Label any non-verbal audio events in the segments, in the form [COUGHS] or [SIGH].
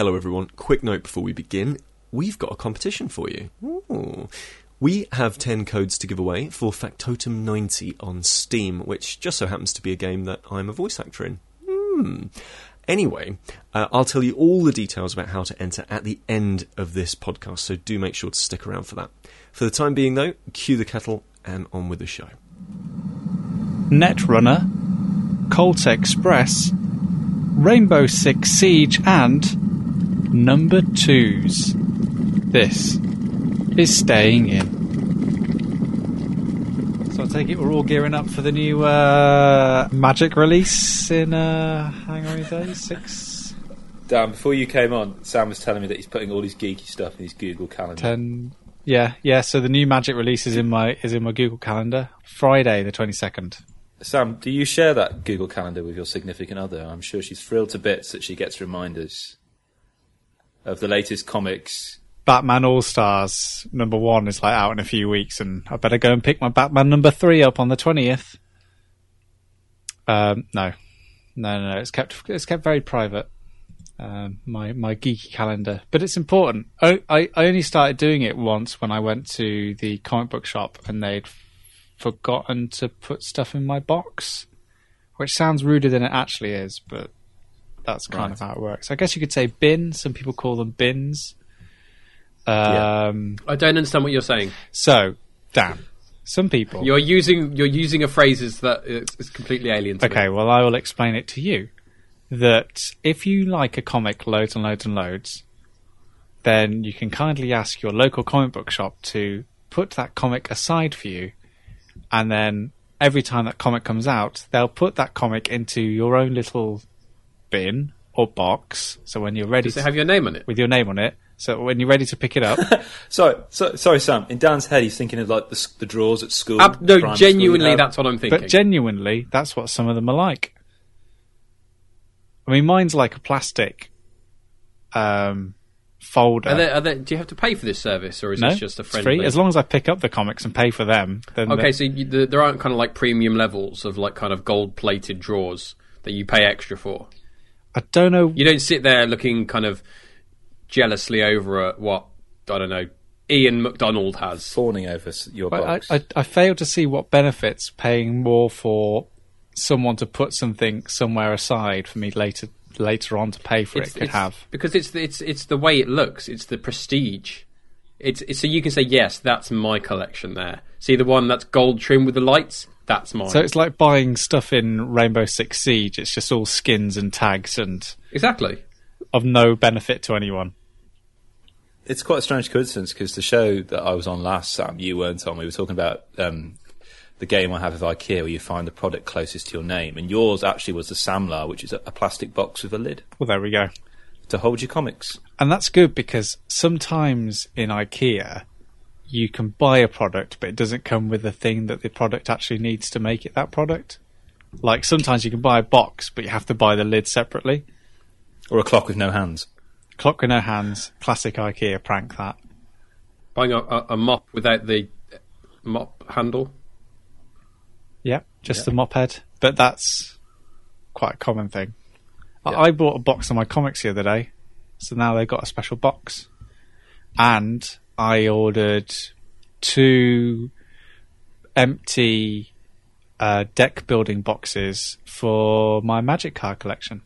Hello, everyone. Quick note before we begin we've got a competition for you. Ooh. We have 10 codes to give away for Factotum 90 on Steam, which just so happens to be a game that I'm a voice actor in. Hmm. Anyway, uh, I'll tell you all the details about how to enter at the end of this podcast, so do make sure to stick around for that. For the time being, though, cue the kettle and on with the show. Netrunner, Colt Express, Rainbow Six Siege, and Number Twos. This is staying in. So I take it we're all gearing up for the new uh, Magic release in uh, many days? Six, Dan, before you came on, Sam was telling me that he's putting all his geeky stuff in his Google Calendar. ten. Yeah, yeah. So the new Magic release is in my is in my Google Calendar. Friday the twenty second. Sam, do you share that Google Calendar with your significant other? I'm sure she's thrilled to bits that she gets reminders of the latest comics. Batman All Stars number one is like out in a few weeks, and I better go and pick my Batman number three up on the twentieth. Um, no, no, no, no. It's kept it's kept very private. Um, my my geeky calendar, but it's important. I, I I only started doing it once when I went to the comic book shop and they'd forgotten to put stuff in my box, which sounds ruder than it actually is, but that's kind Right. of how it works. I guess you could say bin. Some people call them bins. Yeah. Um, I don't understand what you're saying. So, damn. some people. You're using you're using a phrases that is, is completely alien to me. Okay, me. well, I will explain it to you. That if you like a comic loads and loads and loads, then you can kindly ask your local comic book shop to put that comic aside for you, and then every time that comic comes out, they'll put that comic into your own little bin or box. So when you're ready Does it to, have your name on it? with your name on it, so when you're ready to pick it up, [LAUGHS] Sorry, so, sorry, Sam. In Dan's head, he's thinking of like the, the drawers at school. Ab- no, primary school you genuinely, that's what I'm thinking. But genuinely, that's what some of them are like. I mean, mine's like a plastic um, folder. are there, are there, do you have to pay for this service, or is no, this just a friendly? free. As long as I pick up the comics and pay for them, then Okay, so you, the, there aren't kind of like premium levels of like kind of gold plated drawers that you pay extra for. I don't know. You don't sit there looking kind of jealously over at what I don't know Ian McDonald has. fawning over your I, box. I, I fail to see what benefits paying more for someone to put something somewhere aside for me later later on to pay for it could have. because it's it's it's the way it looks. It's the prestige. It's, it's so you can say yes, that's my collection. There, see the one that's gold trim with the lights. That's mine. So it's like buying stuff in Rainbow Six Siege. It's just all skins and tags and exactly. of no benefit to anyone. it's quite a strange coincidence because the show that I was on last, Sam, you weren't on. We were talking about um, the game I have of IKEA, where you find the product closest to your name, and yours actually was the Samla, which is a, a plastic box with a lid Well, there we go. to hold your comics. And that's good because sometimes in IKEA, you can buy a product, but it doesn't come with the thing that the product actually needs to make it that product. Like sometimes you can buy a box, but you have to buy the lid separately. Or a clock with no hands. Clock with no hands, classic IKEA prank that. Buying a, a, a mop without the mop handle. Yeah, just the mop head. But that's quite a common thing. I- I bought a box of my comics the other day, so now they've got a special box. And I ordered two empty uh, deck building boxes for my magic card collection.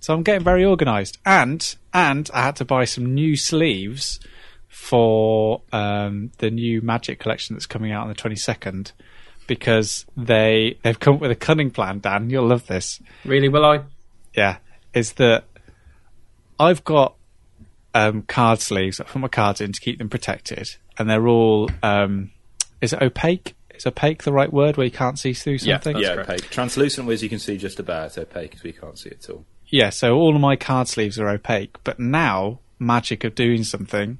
So I'm getting very organised. And and I had to buy some new sleeves for um, the new magic collection that's coming out on the 22nd because they they've come up with a cunning plan. Dan, you'll love this. Really, will I? Yeah, is that I've got um, card sleeves. I put my cards in to keep them protected, and they're all. Um, is it opaque? Is opaque the right word where you can't see through Yeah, something? That's yeah, correct. opaque. Translucent was you can see just about. Opaque as we can't see it at all. Yeah, so all of my card sleeves are opaque, but now Magic of doing something,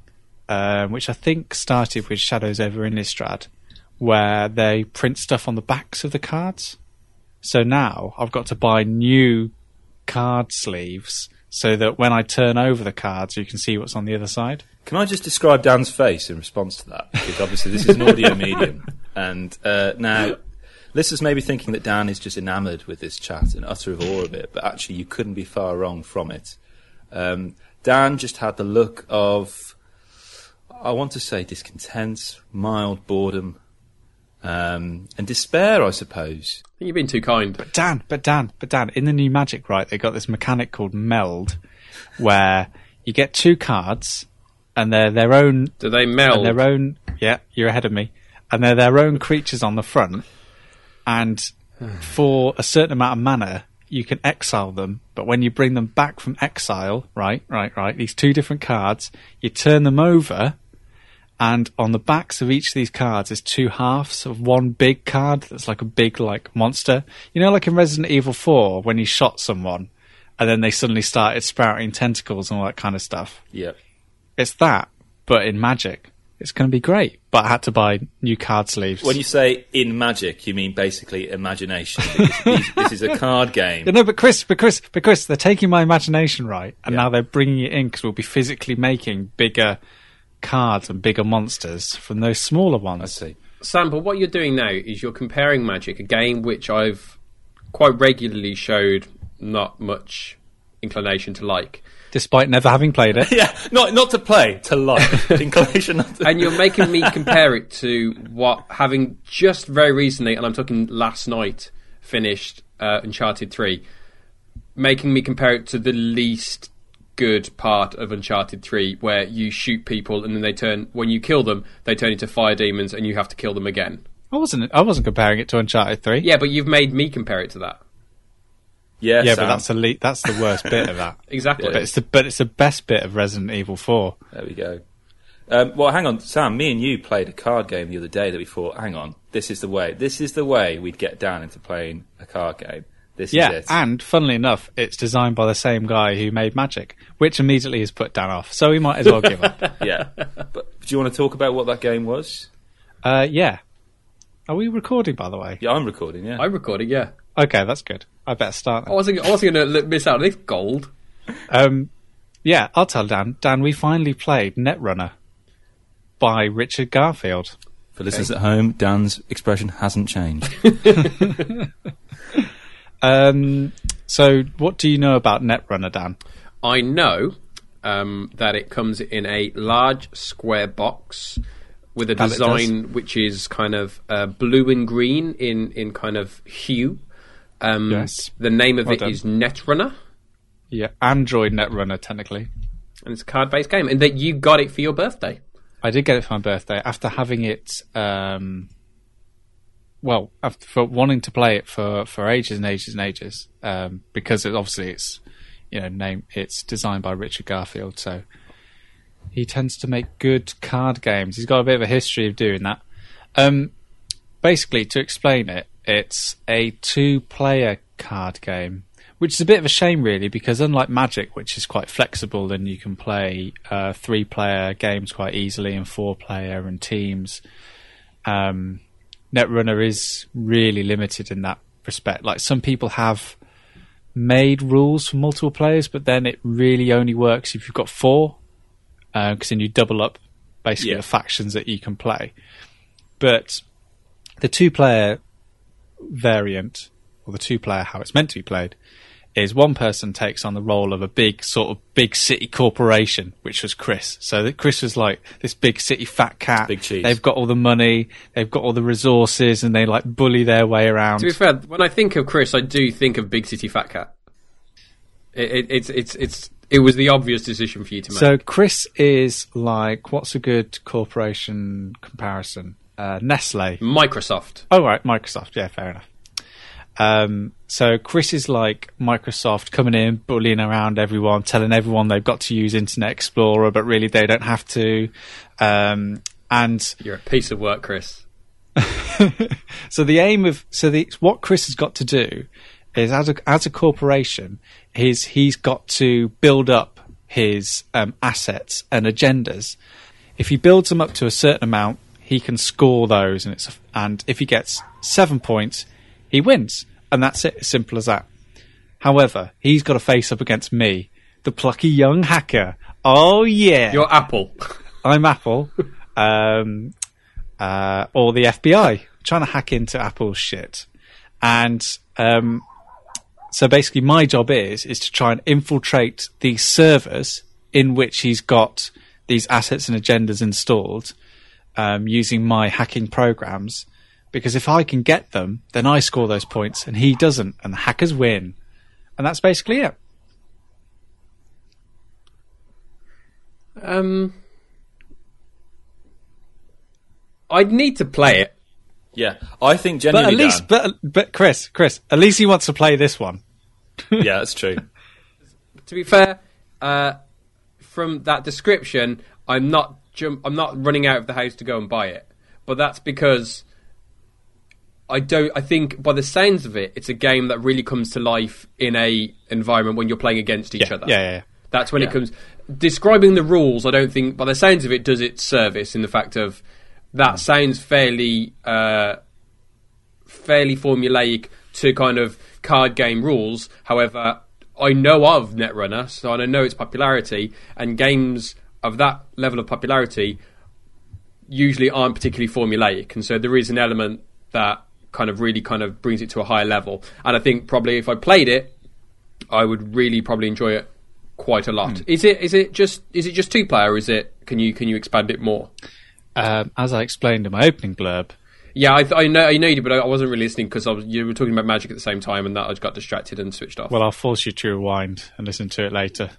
um, which I think started with Shadows over Innistrad, where they print stuff on the backs of the cards. So now I've got to buy new card sleeves so that when I turn over the cards, you can see what's on the other side. Can I just describe Dan's face in response to that? Because obviously this is an audio medium, and uh, now listeners may be thinking that Dan is just enamoured with this chat and utter of awe of it, but actually you couldn't be far wrong from it. Um, Dan just had the look of, I want to say, discontent, mild boredom, um, and despair, I suppose. I think you've been too kind. But Dan, but Dan, but Dan, in the new Magic, right, they got this mechanic called meld, where you get two cards, and they're their own, Do they meld? their own. Yeah, you're ahead of me, and they're their own creatures on the front, and for a certain amount of mana, you can exile them. But when you bring them back from exile, right, right, right, these two different cards, you turn them over. And on the backs of each of these cards is two halves of one big card that's like a big like monster. You know, like in Resident Evil 4 when you shot someone and then they suddenly started sprouting tentacles and all that kind of stuff. Yeah. It's that, but in Magic. It's going to be great. But I had to buy new card sleeves. When you say in magic, you mean basically imagination. these- [LAUGHS] this is a card game. Yeah, no, but Chris, but Chris, but Chris, they're taking my imagination right, and Yeah. now they're bringing it in because we'll be physically making bigger cards and bigger monsters from those smaller ones. I see. Sam, but what you're doing now is you're comparing Magic, a game which I've quite regularly showed not much inclination to like, Despite never having played it, [LAUGHS] Yeah, not not to play, to like. [LAUGHS] Inclination not to. [LAUGHS] and you're making me compare it to what having just very recently, and I'm talking last night, finished uh, Uncharted Three, making me compare it to the least good part of Uncharted Three, where you shoot people and then they turn when you kill them, they turn into fire demons, and you have to kill them again. I wasn't. I wasn't comparing it to Uncharted Three. Yeah, but you've made me compare it to that. yeah, yeah, Sam. but that's the le- that's the worst bit of that. [LAUGHS] Exactly. But it's the but it's the best bit of Resident Evil Four. There we go. Um, well, hang on, Sam. Me and you played a card game the other day that we thought, hang on, this is the way. This is the way we'd get down into playing a card game. This Yeah, is it. and funnily enough, it's designed by the same guy who made Magic, which immediately has put Dan off. So we might as well give up. [LAUGHS] yeah. But do you want to talk about what that game was? Uh, yeah. Are we recording, by the way? Yeah, I'm recording. Yeah. I'm recording. yeah. Okay, that's good. I better start. I wasn't. I wasn't going to miss out on this gold. Um, yeah, I'll tell Dan. Dan, we finally played Netrunner by Richard Garfield. For listeners at home, Dan's expression hasn't changed. [LAUGHS] [LAUGHS] Um, so, what do you know about Netrunner, Dan? I know um, that it comes in a large square box with a That design which is kind of uh, blue and green in, in kind of hue. Um, Yes. The name of Well it done. is Netrunner, Yeah, Android Netrunner, technically. and it's a card-based game, and that you got it for your birthday. I did get it for my birthday after having it. Um, well, for wanting to play it for, for ages and ages and ages, um, because it, obviously it's you know name it's designed by Richard Garfield, so he tends to make good card games. He's got a bit of a history of doing that. Um, basically, to explain it, it's a two-player card game, which is a bit of a shame, really, because unlike Magic, which is quite flexible and you can play uh, three-player games quite easily and four-player and teams, um, Netrunner is really limited in that respect. Like some people have made rules for multiple players, but then it really only works if you've got four, uh, because then you double up basically Yeah. the factions that you can play. But the two-player variant, or the two-player how it's meant to be played, is one person takes on the role of a big sort of big city corporation, which was Chris. So that Chris was like this big city fat cat. Big cheese. They've got all the money, they've got all the resources, and they like bully their way around. To be fair, when I think of Chris, I do think of Big City Fat Cat. It, it, it's it's it's it was the obvious decision for you to make. So Chris is like, what's a good corporation comparison? Uh, Nestle. Microsoft. Oh right, Microsoft. Yeah, fair enough. Um, so Chris is like Microsoft coming in, bullying around everyone, telling everyone they've got to use Internet Explorer, but really they don't have to. Um, and You're a piece of work, Chris. [LAUGHS] so the aim of so the what Chris has got to do is as a as a corporation, he's he's got to build up his um, assets and agendas. If he builds them up to a certain amount, he can score those, and it's and if he gets seven points, he wins, and that's it. As simple as that. However, he's got to face up against me, the plucky young hacker. Oh yeah, You're Apple. [LAUGHS] I'm Apple, um, uh, or the FBI, trying to hack into Apple's shit. And um, so basically, my job is is to try and infiltrate the servers in which he's got these assets and agendas installed um, using my hacking programs. Because if I can get them, then I score those points, and he doesn't, and the hackers win. And that's basically it. Um, I'd need to play it. Yeah, I think But at least, Dan- but but Chris, Chris, at least he wants to play this one. [LAUGHS] [LAUGHS] yeah, that's true. To be fair, uh, from that description, I'm not jump, I'm not running out of the house to go and buy it. But that's because I don't. I think by the sounds of it, it's a game that really comes to life in a environment when you're playing against each Yeah, other. yeah, yeah, yeah. That's when Yeah. it comes. Describing the rules, I don't think, by the sounds of it, does it service in the fact of that sounds fairly, uh, fairly formulaic to kind of card game rules. However, I know of Netrunner, so I know its popularity, and games of that level of popularity usually aren't particularly formulaic, and so there is an element that kind of really kind of brings it to a higher level. And I think probably if I played it, I would really probably enjoy it quite a lot. Is it is it just is it just two player? Or is it can you can you expand it more? Um, as I explained in my opening blurb, Yeah, I, I know I know you did, but I, I wasn't really listening because you were talking about magic at the same time, and that I got distracted and switched off. well, I'll force you to rewind and listen to it later.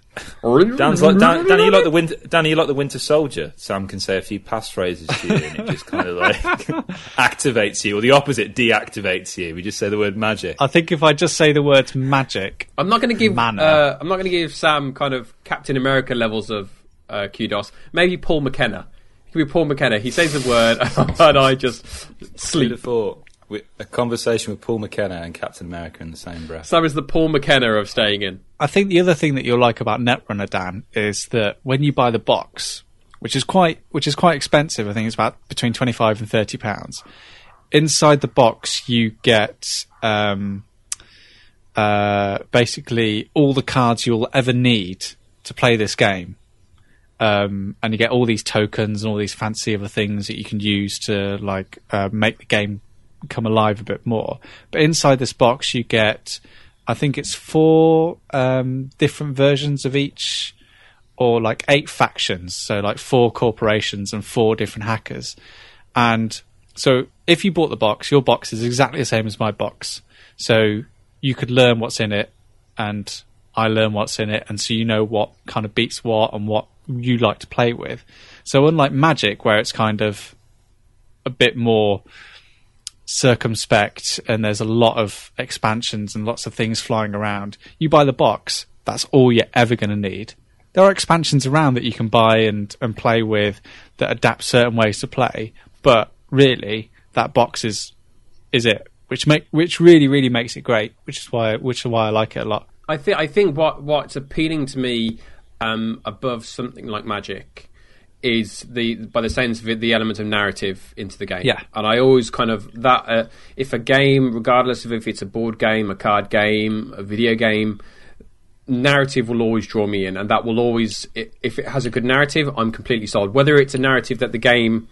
Dan's like Dan, Danny, you like the winter. Danny, you like the Winter Soldier. Sam can say a few passphrases to you, and it just kind of like [LAUGHS] activates you, or the opposite, deactivates you. We just say the word magic. I think if I just say the words magic, I'm not going to give uh, I'm not going to give Sam kind of Captain America levels of uh, kudos. Maybe Paul McKenna. It could be Paul McKenna. He says a word, [LAUGHS] and I just sleep. have? With a conversation with Paul McKenna and Captain America in the same breath. Sam is the Paul McKenna of staying in. I think the other thing that you'll like about Netrunner, Dan, is that when you buy the box, which is quite which is quite expensive, I think it's about between twenty five and thirty pounds. Inside the box, you get um, uh, basically all the cards you'll ever need to play this game. Um, and you get all these tokens and all these fancy other things that you can use to like uh, make the game come alive a bit more. But inside this box, you get, I think it's four um, different versions of each, or like eight factions. So like four corporations and four different hackers. And so if you bought the box, your box is exactly the same as my box. So you could learn what's in it, and I learn what's in it, and so you know what kind of beats what and what you like to play with. So unlike Magic, where it's kind of a bit more circumspect and there's a lot of expansions and lots of things flying around, you buy the box, that's all you're ever going to need. There are expansions around that you can buy and, and play with that adapt certain ways to play, but really that box is is it, which make which really really makes it great, which is why which is why I like it a lot. I think I think what what's appealing to me um, above something like Magic is the by the sense of it the element of narrative into the game. Yeah. and I always kind of that uh, if a game, regardless of if it's a board game, a card game, a video game. Narrative will always draw me in, and that will always, if it has a good narrative, I'm completely sold. Whether it's a narrative that the game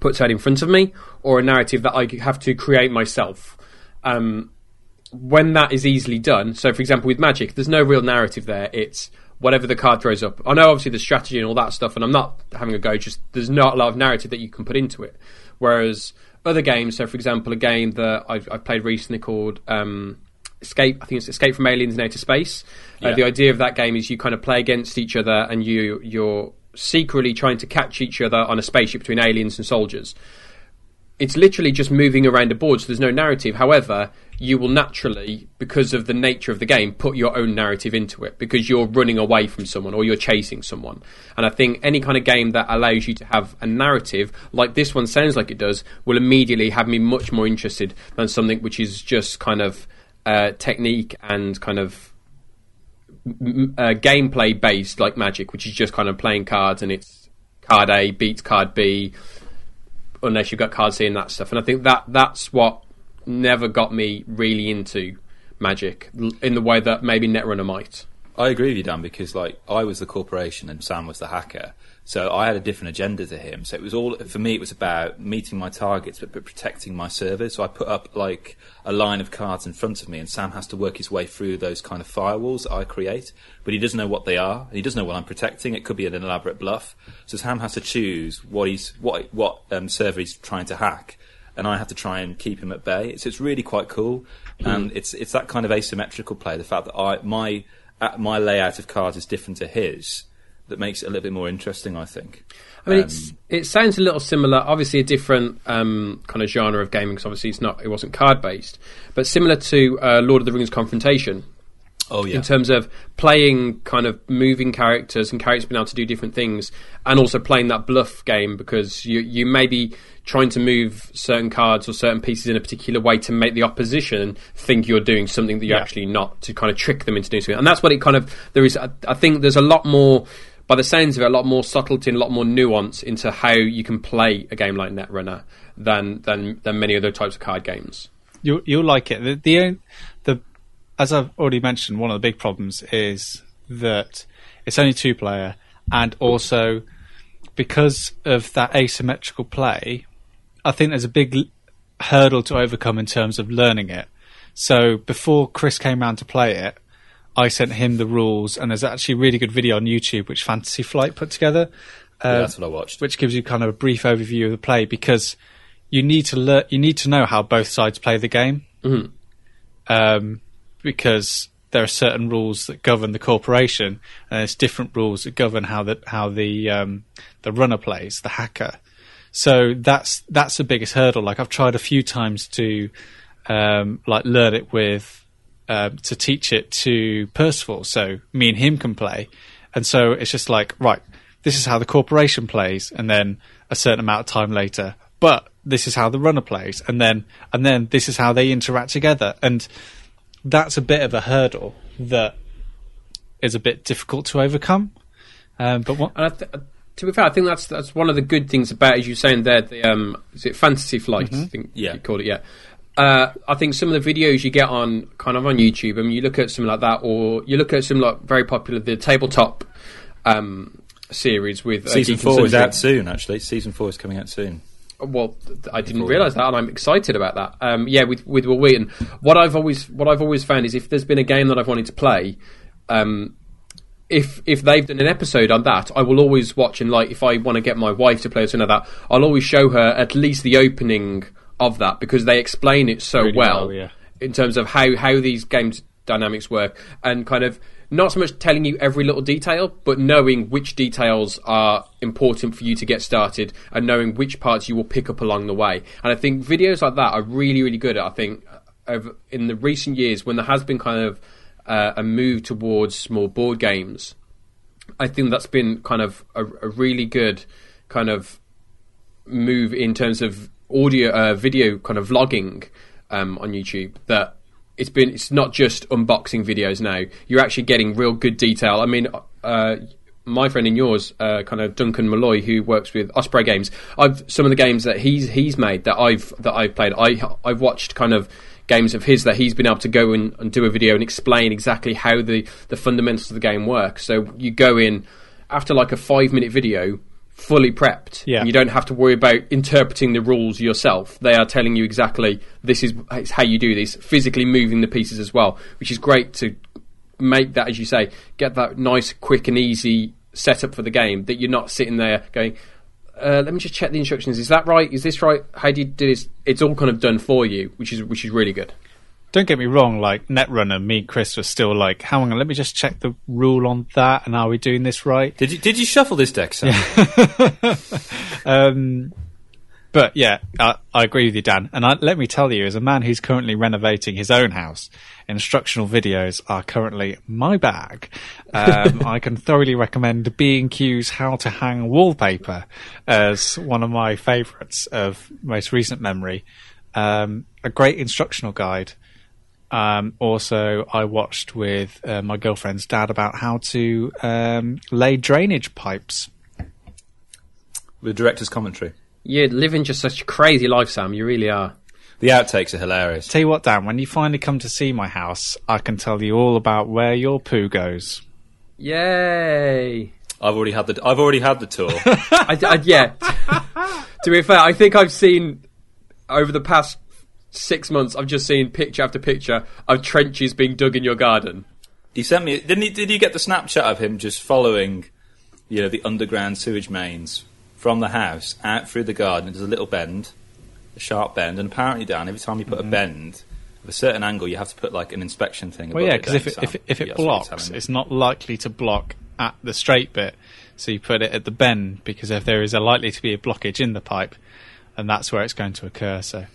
puts out in front of me, or a narrative that I have to create myself. Um, when that is easily done, so for example with Magic, there's no real narrative there. It's whatever the card throws up. I know obviously the strategy and all that stuff, and I'm not having a go. Just there's not a lot of narrative that you can put into it. Whereas other games, so for example, a game that I've, I've played recently called um, Escape. I think it's Escape from Aliens in Outer Space. Uh, Yeah. the idea of that game is you kind of play against each other, and you you're secretly trying to catch each other on a spaceship between aliens and soldiers it's literally just moving around a board, so there's no narrative. However, you will naturally, because of the nature of the game, put your own narrative into it because you're running away from someone or you're chasing someone. And I think any kind of game that allows you to have a narrative, like this one sounds like it does, will immediately have me much more interested than something which is just kind of uh, technique and kind of uh, gameplay based, like Magic, which is just kind of playing cards and it's card A beats card B unless you've got card C and that stuff. And I think that that's what never got me really into Magic in the way that maybe Netrunner might. I agree with you, Dan, because like I was the corporation and Sam was the hacker, so I had a different agenda to him. So it was all for me. It was about meeting my targets, but, but protecting my servers. So I put up like a line of cards in front of me, and Sam has to work his way through those kind of firewalls that I create. But he doesn't know what they are, and he doesn't know what I'm protecting. It could be an elaborate bluff. So Sam has to choose what he's what what um, server he's trying to hack, and I have to try and keep him at bay. So it's really quite cool, and it's it's that kind of asymmetrical play. The fact that I my my layout of cards is different to his that makes it a little bit more interesting. I think. I mean, Um, it's, it sounds a little similar. Obviously, a different um, kind of genre of gaming. Because obviously, it's not. It wasn't card based, but similar to uh, Lord of the Rings Confrontation oh yeah, in terms of playing kind of moving characters and characters being able to do different things, and also playing that bluff game because you you may be trying to move certain cards or certain pieces in a particular way to make the opposition think you're doing something that you're Yeah. actually not to kind of trick them into doing something. And that's what it kind of there is. I, I think there's a lot more. By the sounds of it, a lot more subtlety and a lot more nuance into how you can play a game like Netrunner than than than many other types of card games. You'll you'll like it. The, the the as I've already mentioned, one of the big problems is that it's only two player, and also because of that asymmetrical play, I think there's a big hurdle to overcome in terms of learning it. So before Chris came round to play it, I sent him the rules, and there's actually a really good video on YouTube which Fantasy Flight put together. yeah, uh, that's what I watched. which gives you kind of a brief overview of the play because you need to learn, you need to know how both sides play the game. Mhm. Um, because there are certain rules that govern the corporation, and there's different rules that govern how the how the um, the runner plays, the hacker. So that's that's the biggest hurdle. Like I've tried a few times to um, like learn it with um, to teach it to Percival, so me and him can play. And so it's just like right, this is how the corporation plays, and then a certain amount of time later, but this is how the runner plays, and then and then this is how they interact together, and that's a bit of a hurdle that is a bit difficult to overcome. Um, but what, And I th- to be fair, I think that's that's one of the good things about, as you were saying there, the um, is it Fantasy Flight? I think Yeah. you called it. Yeah. Uh, I think some of the videos you get on kind of on YouTube, I mean, you look at something like that, or you look at some like very popular the tabletop um, series with uh, Season Geek four is out soon. Actually, season four is coming out soon. Well, I didn't realise that, and I'm excited about that. Um, yeah, with with Wil Wheaton, what I've always what I've always found is if there's been a game that I've wanted to play, um, if if they've done an episode on that, I will always watch and like if I want to get my wife to play or something like that, I'll always show her at least the opening of that because they explain it so Really well, well, yeah. in terms of how how these games dynamics work and kind of not so much telling you every little detail, but knowing which details are important for you to get started and knowing which parts you will pick up along the way. And I think videos like that are really, really good. I think over, in the recent years, when there has been kind of uh, a move towards more board games, I think that's been kind of a, a really good kind of move in terms of audio, uh, video kind of vlogging um, on YouTube. That it's been it's not just unboxing videos now. You're actually getting real good detail. I mean, uh, my friend and yours, uh, kind of Duncan Molloy, who works with Osprey Games. I've some of the games that he's he's made that I've that I've played. I I've watched kind of games of his that he's been able to go in and do a video and explain exactly how the the fundamentals of the game work. So you go in after like a five minute video fully prepped. Yeah. You don't have to worry about interpreting the rules yourself. They are telling you exactly this is it's how you do this, physically moving the pieces as well, which is great to make that, as you say, get that nice, quick, and easy setup for the game that you're not sitting there going, uh, let me just check the instructions. Is that right? Is this right? How do you do this? It's all kind of done for you, which is which is really good. Don't get me wrong, like Netrunner, me and Chris were still like, hang on, let me just check the rule on that, and are we doing this right? Did you did you shuffle this deck, Sam? [LAUGHS] Um, but yeah, I, I agree with you, Dan. And I, let me tell you, as a man who's currently renovating his own house, instructional videos are currently my bag. Um, [LAUGHS] I can thoroughly recommend B&Q's How to Hang Wallpaper as one of my favourites of most recent memory. Um, a great instructional guide. Um, also, I watched with uh, my girlfriend's dad about how to um, lay drainage pipes. The director's commentary. You're living just such a crazy life, Sam. You really are. The outtakes are hilarious. Tell you what, Dan, when you finally come to see my house, I can tell you all about where your poo goes. Yay! I've already had the I've already had the tour. [LAUGHS] I, I, yeah. to be fair, I think I've seen over the past six months. I've just seen picture after picture of trenches being dug in your garden. he sent me didn't he did you get the Snapchat of him just following you know the underground sewage mains from the house out through the garden there's a little bend a sharp bend and apparently Dan every time you put a mm-hmm. bend of a certain angle you have to put like an inspection thing Well, yeah, because don't if it, if it, if it Yeah, that's what you're blocks, it's not likely to block at the straight bit. So you put it at the bend because if there is a likely to be a blockage in the pipe, and that's where it's going to occur. So,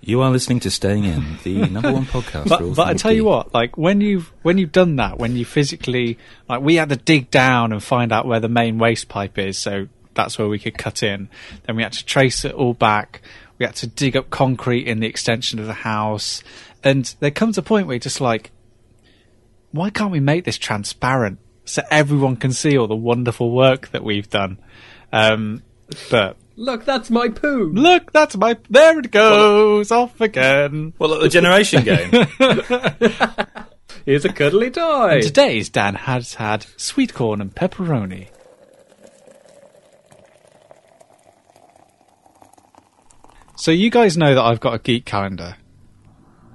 you are listening to Staying In the [LAUGHS] number one podcast but but I tell you what, like when you've when you've done that, when you physically like we had to dig down and find out where the main waste pipe is, so that's where we could cut in. Then we had to trace it all back. We had to dig up concrete in the extension of the house, and there comes a point where you're just like, why can't we make this transparent so everyone can see all the wonderful work that we've done? Um, but Look, that's my poo. look, that's my there it goes off again. well at the generation game [LAUGHS] Here's a cuddly toy. And today's Dan has had sweet corn and pepperoni. So you guys know that I've got a geek calendar.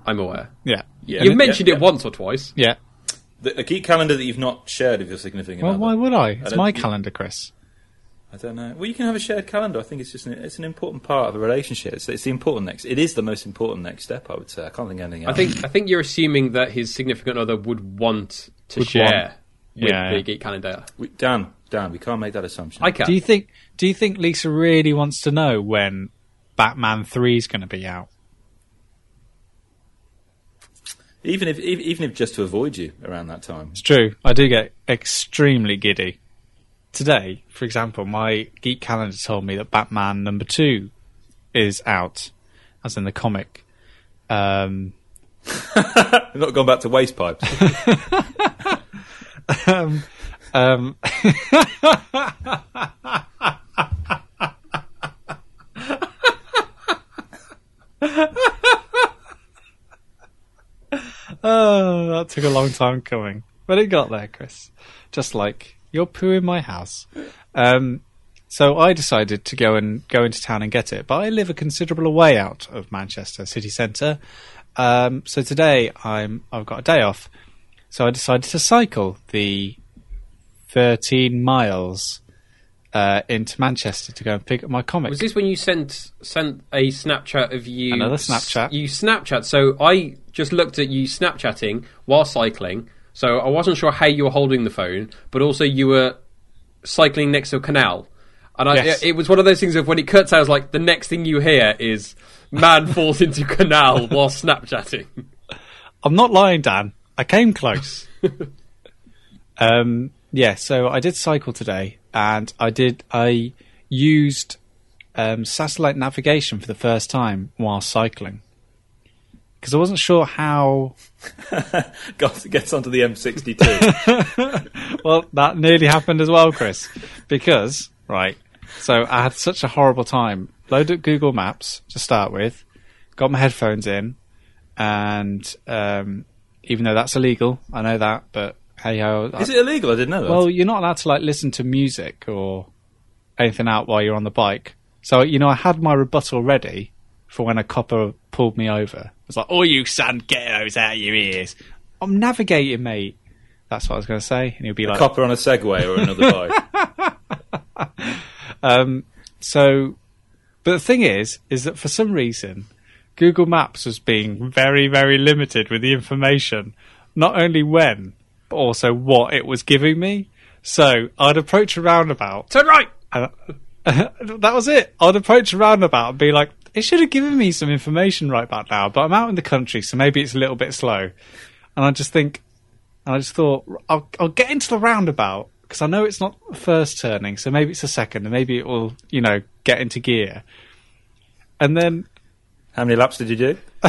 I'm aware. Yeah. yeah, You've mentioned yeah. it once or twice. Yeah. the, a geek calendar that you've not shared with your significant Well, other. why would I? It's don't- my you- calendar, Chris. I don't know. Well, you can have a shared calendar. I think it's just an, it's an important part of a relationship. It's, it's the important next. It is the most important next step. I would say. I can't think of anything I else. think I think you're assuming that his significant other would want to Would share want. with Yeah, the yeah. geek calendar. We, Dan, Dan, we can't make that assumption. I can. Do you think? Do you think Lisa really wants to know when Batman Three is going to be out? even if even, even if just to avoid you around that time. It's true. I do get extremely giddy. Today, for example, my geek calendar told me that Batman number two is out, as in the comic. Um, [LAUGHS] not gone back to waste pipes. [LAUGHS] um, um, [LAUGHS] oh, that took a long time coming, but it got there, Chris. Just like your poo in my house. Um, so I decided to go and go into town and get it, but I live a considerable way out of Manchester city centre. Um, so today I'm I've got a day off, so I decided to cycle the 13 miles uh, into Manchester to go and pick up my comic. Was this when you sent sent a Snapchat of you? Another Snapchat. You Snapchat. So I just looked at you Snapchatting while cycling. So I wasn't sure how you were holding the phone, but also you were cycling next to a canal. And I, Yes. it, it was one of those things of when it cuts out, I was like, the next thing you hear is man [LAUGHS] falls into canal while Snapchatting. [LAUGHS] I'm not lying, Dan. I came close. [LAUGHS] um, yeah, so I did cycle today, and I did. I used um, satellite navigation for the first time while cycling because I wasn't sure how. [LAUGHS] Gets onto the M62. [LAUGHS] Well, that nearly happened as well, Chris, because right. So I had such a horrible time. Loaded Google Maps to start with, got my headphones in, and um, even though that's illegal, I know that, but hey ho, Is it illegal? I didn't know that. Well, you're not allowed to like listen to music or anything out while you're on the bike. So you know, I had my rebuttal ready for when a copper pulled me over. It's like, "Oh, you son, get those out of your ears." I'm navigating, mate. That's what I was going to say, and he'll be like, copper on a Segway or another bike. [LAUGHS] Um, so, but the thing is, is that for some reason, Google Maps was being very, very limited with the information, not only when, but also what it was giving me. So I'd approach a roundabout. Turn right! And [LAUGHS] that was it. I'd approach a roundabout and be like, it should have given me some information right about now, but I'm out in the country, so maybe it's a little bit slow. And I just think, and I just thought, I'll, I'll get into the roundabout because I know it's not the first turning, so maybe it's the second, and maybe it will, you know, get into gear. And then How many laps did you do? [LAUGHS]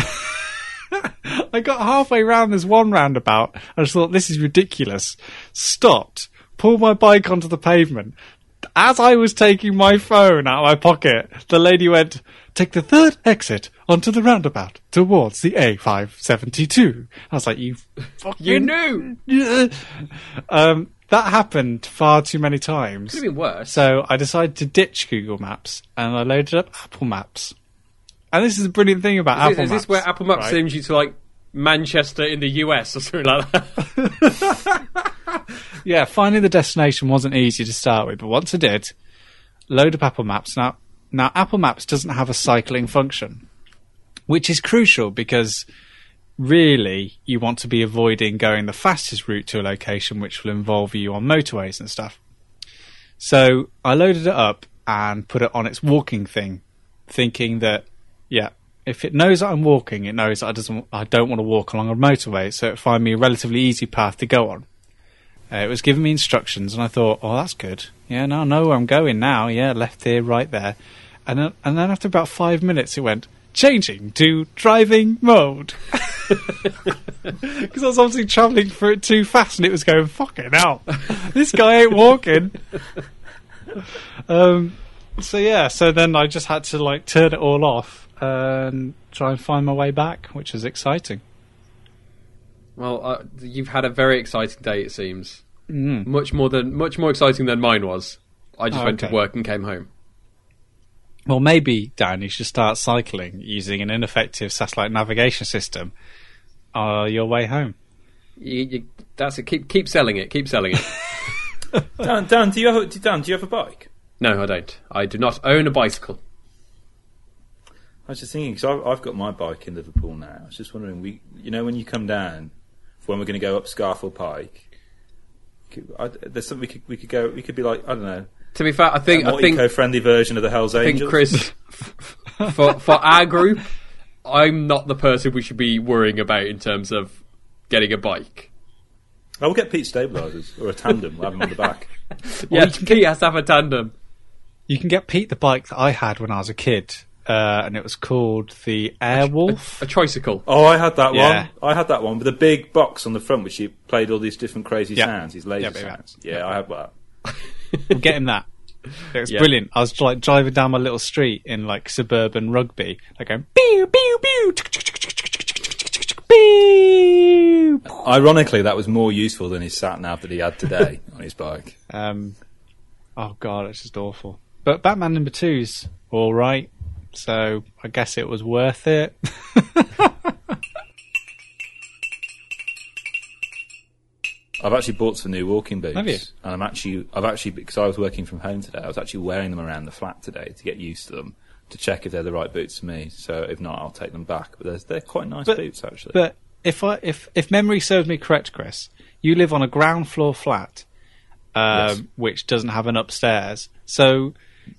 I got halfway round this one roundabout. I just thought, this is ridiculous. Stopped, pulled my bike onto the pavement. As I was taking my phone out of my pocket, the lady went, take the third exit onto the roundabout towards the A572. I was like, you fucking... You knew! Um, that happened far too many times. Could have been worse. So I decided to ditch Google Maps and I loaded up Apple Maps. And this is the brilliant thing about is, Apple this, is this where Apple Maps right? sends you to like Manchester in the US or something like that? [LAUGHS] Yeah, finding the destination wasn't easy to start with, but once I did, load up Apple Maps. Now, now Apple Maps doesn't have a cycling function, which is crucial because really you want to be avoiding going the fastest route to a location, which will involve you on motorways and stuff. So I loaded it up and put it on its walking thing, thinking that, yeah, if it knows that I'm walking, it knows that I doesn't, I don't want to walk along a motorway, so it find me a relatively easy path to go on. Uh, it was giving me instructions, and I thought, "Oh, that's good. Yeah, now I know where I'm going now. Yeah, left here, right there." And then, and then after about five minutes, it went changing to driving mode [LAUGHS] because I was obviously travelling for it too fast, and it was going fucking hell. this guy ain't walking. um, so yeah, so then I just had to like turn it all off and try and find my way back, which was exciting. well, uh, you've had a very exciting day. It seems Mm. much more than much more exciting than mine was. I just Oh, went to work and came home. Well, maybe, Dan, you should start cycling using an ineffective satellite navigation system on your way home. You, you, that's it. Keep keep selling it. Keep selling it. [LAUGHS] Dan, Dan, do you have a, Dan, do you have a bike? no, I don't. I do not own a bicycle. I was just thinking because I've, I've got my bike in Liverpool now. I was just wondering, we, you know, when you come down, for when we're going to go up Scafell Pike, could, I, there's something we could we could go. We could be like, I don't know, To be fair, I think a I more think eco-friendly version of the Hell's I think Chris, [LAUGHS] for for our group, I'm not the person we should be worrying about in terms of getting a bike. I will get Pete stabilisers or a tandem. we'll have him on the back. [LAUGHS] Yeah, Pete has to have a tandem. You can get Pete the bike that I had when I was a kid, uh, and it was called the Airwolf. A tricycle. Oh, I had that Yeah. one. I had that one with a big box on the front, which he played all these different crazy Yeah. sounds, these laser Yeah, yeah, sounds. Yeah, I had that. We'll get him that. It was Yeah. brilliant. I was like driving down my little street in like suburban rugby, like going pew pew pew. Ironically, that was more useful than his sat nav that he had today on his bike. Um, oh god, it's just awful. But Batman number two's all right, so I guess it was worth it. I've actually bought some new walking boots, Have you? and I'm actually, I've actually, because I was working from home today, I was actually wearing them around the flat today to get used to them, to check if they're the right boots for me. So if not, I'll take them back. But they're, they're quite nice But- boots, actually. But if I if if memory serves me correct, Chris, you live on a ground floor flat, um, Yes. which doesn't have an upstairs, so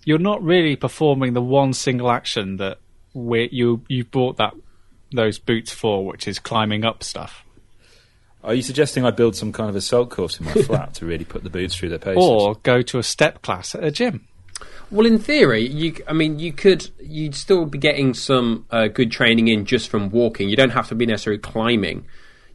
you're not really performing the one single action that you you bought that those boots for, which is climbing up stuff. Are you suggesting I build some kind of assault course in my [LAUGHS] flat to really put the boots through their paces? Or go to a step class at a gym. Well, in theory, you. I mean, you could. You'd still be getting some uh, good training in just from walking. You don't have to be necessarily climbing.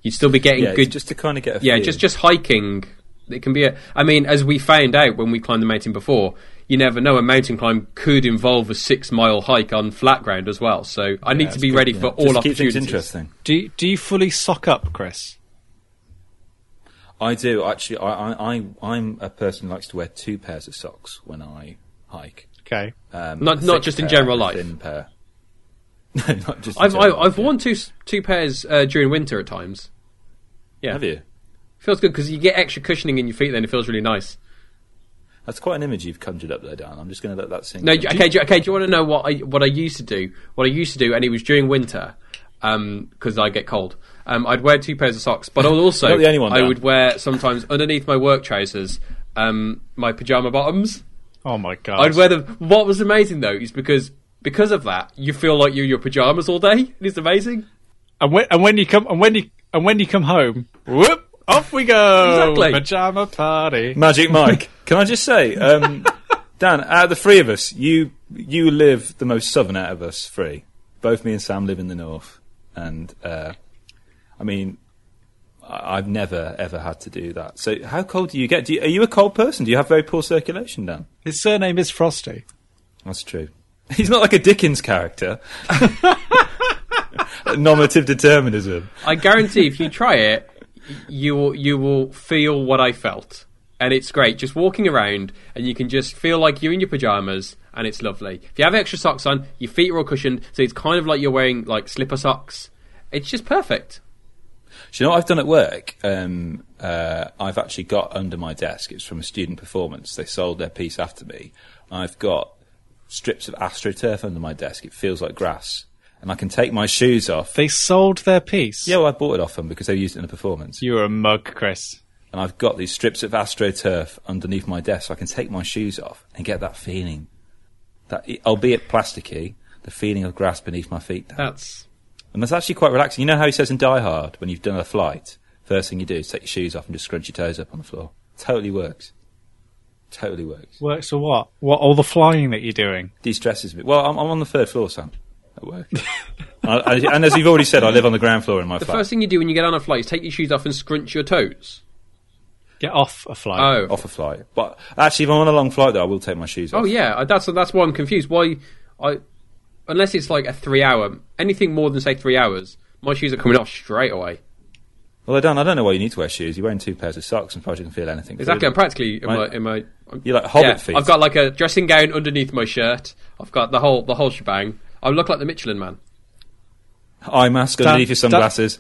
You'd still be getting yeah, good. just to kind of get a yeah, feel. just just hiking. It can be a. I mean, as we found out when we climbed the mountain before, you never know. A mountain climb could involve a six mile hike on flat ground as well. So I need to be ready for all just to keep things interesting. Do you, do you fully sock up, Chris? I do actually. I, I, I'm a person who likes to wear two pairs of socks when I hike. Okay. Um, Not- not just in general life. Thin pair. [LAUGHS] no, not just. in I've general I, I've life, worn two two pairs uh, during winter at times. yeah. Yeah, Have you? feels good because you get extra cushioning in your feet. Then it feels really nice. That's quite an image you've conjured up there, Dan. I'm just going to let that sink. No, in. okay, do, okay. Do you want to know what I what I used to do? What I used to do, and it was during winter, because I get cold. Um, I'd wear two pairs of socks, but I would also Not the only one, I Dan. would wear sometimes underneath my work trousers, um, my pajama bottoms. Oh my god. I'd wear them. What was amazing though is because because of that, you feel like you're in your pajamas all day. [LAUGHS] It's amazing. And when, and when you come and when you and when you come home, whoop, off we go. Exactly. Pajama party. Magic [LAUGHS] Mike. Can I just say, um, Dan, out of the three of us, you you live the most southern out of us three. Both me and Sam live in the north, and uh, I mean, I- I've never ever had to do that. So, how cold do you get? Do you, are you a cold person? Do you have very poor circulation, Dan? His surname is Frosty. That's true. [LAUGHS] He's not like a Dickens character. [LAUGHS] Nominative determinism. I guarantee if you try it, you will you will feel what I felt. and it's great. Just walking around, and you can just feel like you're in your pajamas, and it's lovely. If you have extra socks on, your feet are all cushioned, so it's kind of like you're wearing like slipper socks. It's just perfect. Do you know what I've done at work? Um, uh, I've actually got under my desk. It's from a student performance. They sold their piece after me. I've got strips of astroturf under my desk. It feels like grass, and I can take my shoes off. They sold their piece. Yeah, well, I bought it off them because they used it in a performance. You're a mug, Chris. And I've got these strips of astroturf underneath my desk, so I can take my shoes off and get that feeling, that albeit plasticky, the feeling of grass beneath my feet. That's And that's actually quite relaxing. You know how he says in Die Hard, when you've done a flight, first thing you do is take your shoes off and just scrunch your toes up on the floor. Totally works. Totally works. Works for what? What all the flying that you're doing? De-stresses me. Well, I'm, I'm on the third floor, Sam. At work. [LAUGHS] I, I, and as you've already said, I live on the ground floor in my the flat. first thing you do when you get on a flight is take your shoes off and scrunch your toes. Get off a flight. Oh, Off a flight. But actually, if I'm on a long flight, though, I will take my shoes oh, off. oh yeah. Uh, that's that's why I'm confused. Why I unless it's like a three hour anything more than say three hours, my shoes are coming off straight away. Well, I don't, I don't know why you need to wear shoes. You're wearing two pairs of socks and probably can feel anything. Exactly. I'm practically in my, Right. in my You're like hobbit yeah, feet. I've got like a dressing gown underneath my shirt. I've got the whole the whole shebang. I look like the Michelin man. eye mask Dan- underneath your sunglasses.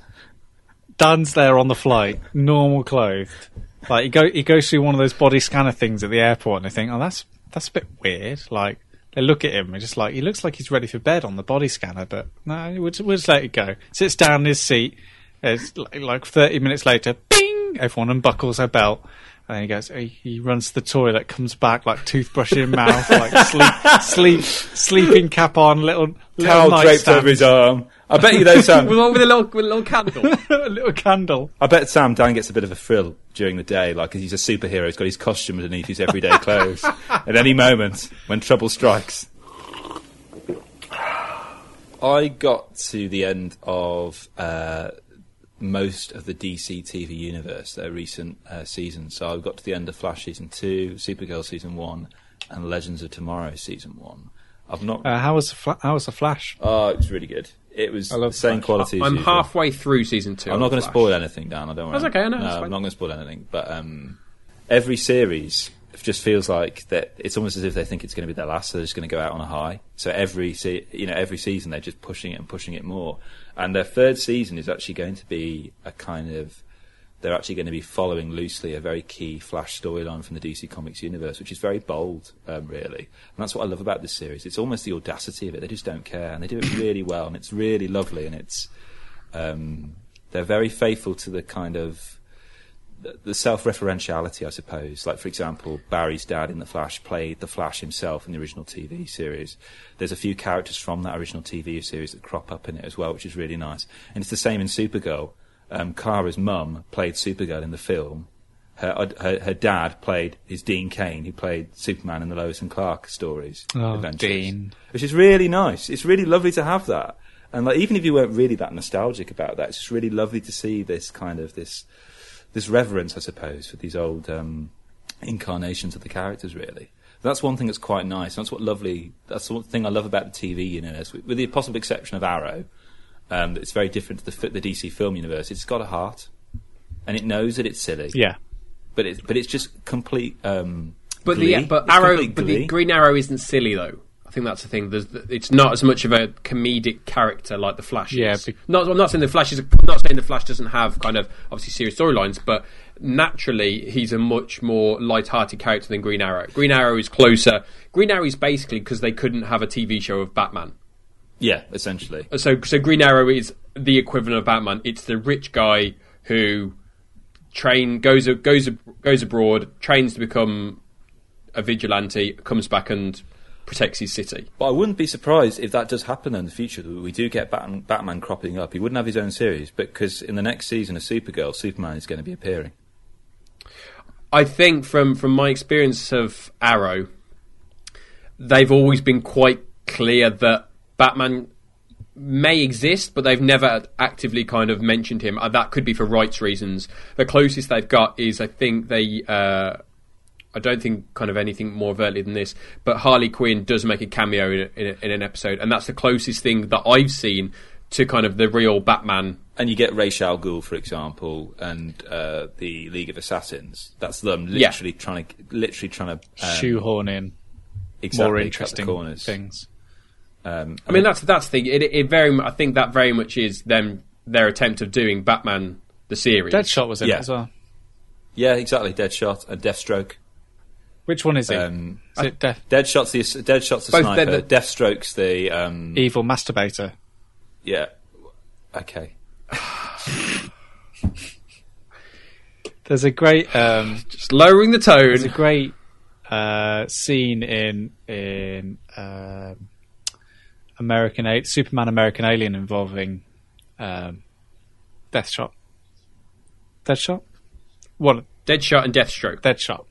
Dan's there on the flight, normal clothed. Like he go he goes through one of those body scanner things at the airport, and they think, oh, that's that's a bit weird. Like they look at him and just like he looks like he's ready for bed on the body scanner, but no, we'll, just- we'll just let it go. Sits down in his seat. It's like, like thirty minutes later, bing! Everyone unbuckles her belt. And then he goes. He, he runs to the toilet, comes back like toothbrush in mouth, like sleep, [LAUGHS] sleep, sleeping cap on, little, little Towel draped nightstand, over his arm. I bet you though, Sam. [LAUGHS] with, a- with little with a little candle. [LAUGHS] a little candle. I bet Sam Dan gets a bit of a thrill during the day, like 'cause he's a superhero. He's got his costume underneath his everyday clothes. At any moment, when trouble strikes. [SIGHS] I got to the end of uh, most of the DC TV universe, their recent uh, seasons. So I've got to the end of Flash season two, Supergirl season one, and Legends of Tomorrow season one. I've not. Uh, how was the fla- how was the Flash? oh, it was really good. It was I love the same Flash. quality. I'm usual. halfway through season two. I'm not going to spoil anything, Dan. I don't worry. That's okay, I know. No, I'm not going to spoil anything. But um, every series just feels like that. It's almost as if they think it's going to be their last, so they're just going to go out on a high. So every se- you know every season they're just pushing it and pushing it more. And their third season is actually going to be a kind of they're actually going to be following loosely a very key Flash storyline from the DC Comics universe, which is very bold, um, really. And that's what I love about this series. It's almost the audacity of it. They just don't care, and they do it really well, and it's really lovely, and it's um, they're very faithful to the kind of the, self-referentiality, I suppose. Like, for example, Barry's dad in The Flash played The Flash himself in the original TV series. There's a few characters from that original TV series that crop up in it as well, which is really nice. And it's the same in Supergirl. Um, Kara's mum played Supergirl in the film. Her, her, her dad played is Dean Cain, who played Superman in the Lois and Clark stories. Oh, adventures Dean. which is really nice. It's really lovely to have that. And like, even if you weren't really that nostalgic about that, it's just really lovely to see this kind of this this reverence, I suppose, for these old um, incarnations of the characters. Really, that's one thing that's quite nice. That's what lovely. That's the thing I love about the TV universe, with, with the possible exception of Arrow. Um, it's very different to the, the DC film universe. It's got a heart, and it knows that it's silly. Yeah. but it's but it's just complete. Um, But glee. the but It's Arrow, but the. Green Arrow isn't silly though. I think that's the thing. There's, it's not as much of a comedic character like the Flash Yeah, is. be- Not, I'm not saying the Flash is. I'm not saying the Flash doesn't have kind of obviously serious storylines, but naturally he's a much more light-hearted character than Green Arrow. Green Arrow is closer. Green Arrow is basically because they couldn't have a TV show of Batman. yeah, essentially. So, so Green Arrow is the equivalent of Batman. It's the rich guy who train goes goes goes abroad, trains to become a vigilante, comes back and protects his city. But I wouldn't be surprised if that does happen in the future. That we do get Batman, Batman cropping up. He wouldn't have his own series, because in the next season of Supergirl, Superman is going to be appearing. I think from from my experience of Arrow, they've always been quite clear that Batman may exist, but they've never actively kind of mentioned him. Uh, that could be for rights reasons. The closest they've got is, I think they. Uh, I don't think kind of anything more overtly than this, but Harley Quinn does make a cameo in, a, in, a, in an episode, and that's the closest thing that I've seen to kind of the real Batman and you get Ra's al Ghul, for example, and uh, the League of Assassins. That's them Yeah. literally trying to literally trying to um, Shoehorn in exactly more interesting corners. things. Um, I mean, that's that's the thing. It, it very. I think that very much is them their attempt of doing Batman the series. Deadshot was in Yeah. it as well. yeah, exactly. Deadshot and Deathstroke. Which one is he? Um, is it Death, Deadshot's the Deadshot's the Both sniper. they're the- Deathstroke's the um, Evil Masturbator? yeah. Okay. [LAUGHS] There's a great um, Just lowering the tone. there's a great uh, scene in in um, American A- Superman American Alien involving um, Deathshot. Deadshot? What? Deadshot and Deathstroke. Deadshot.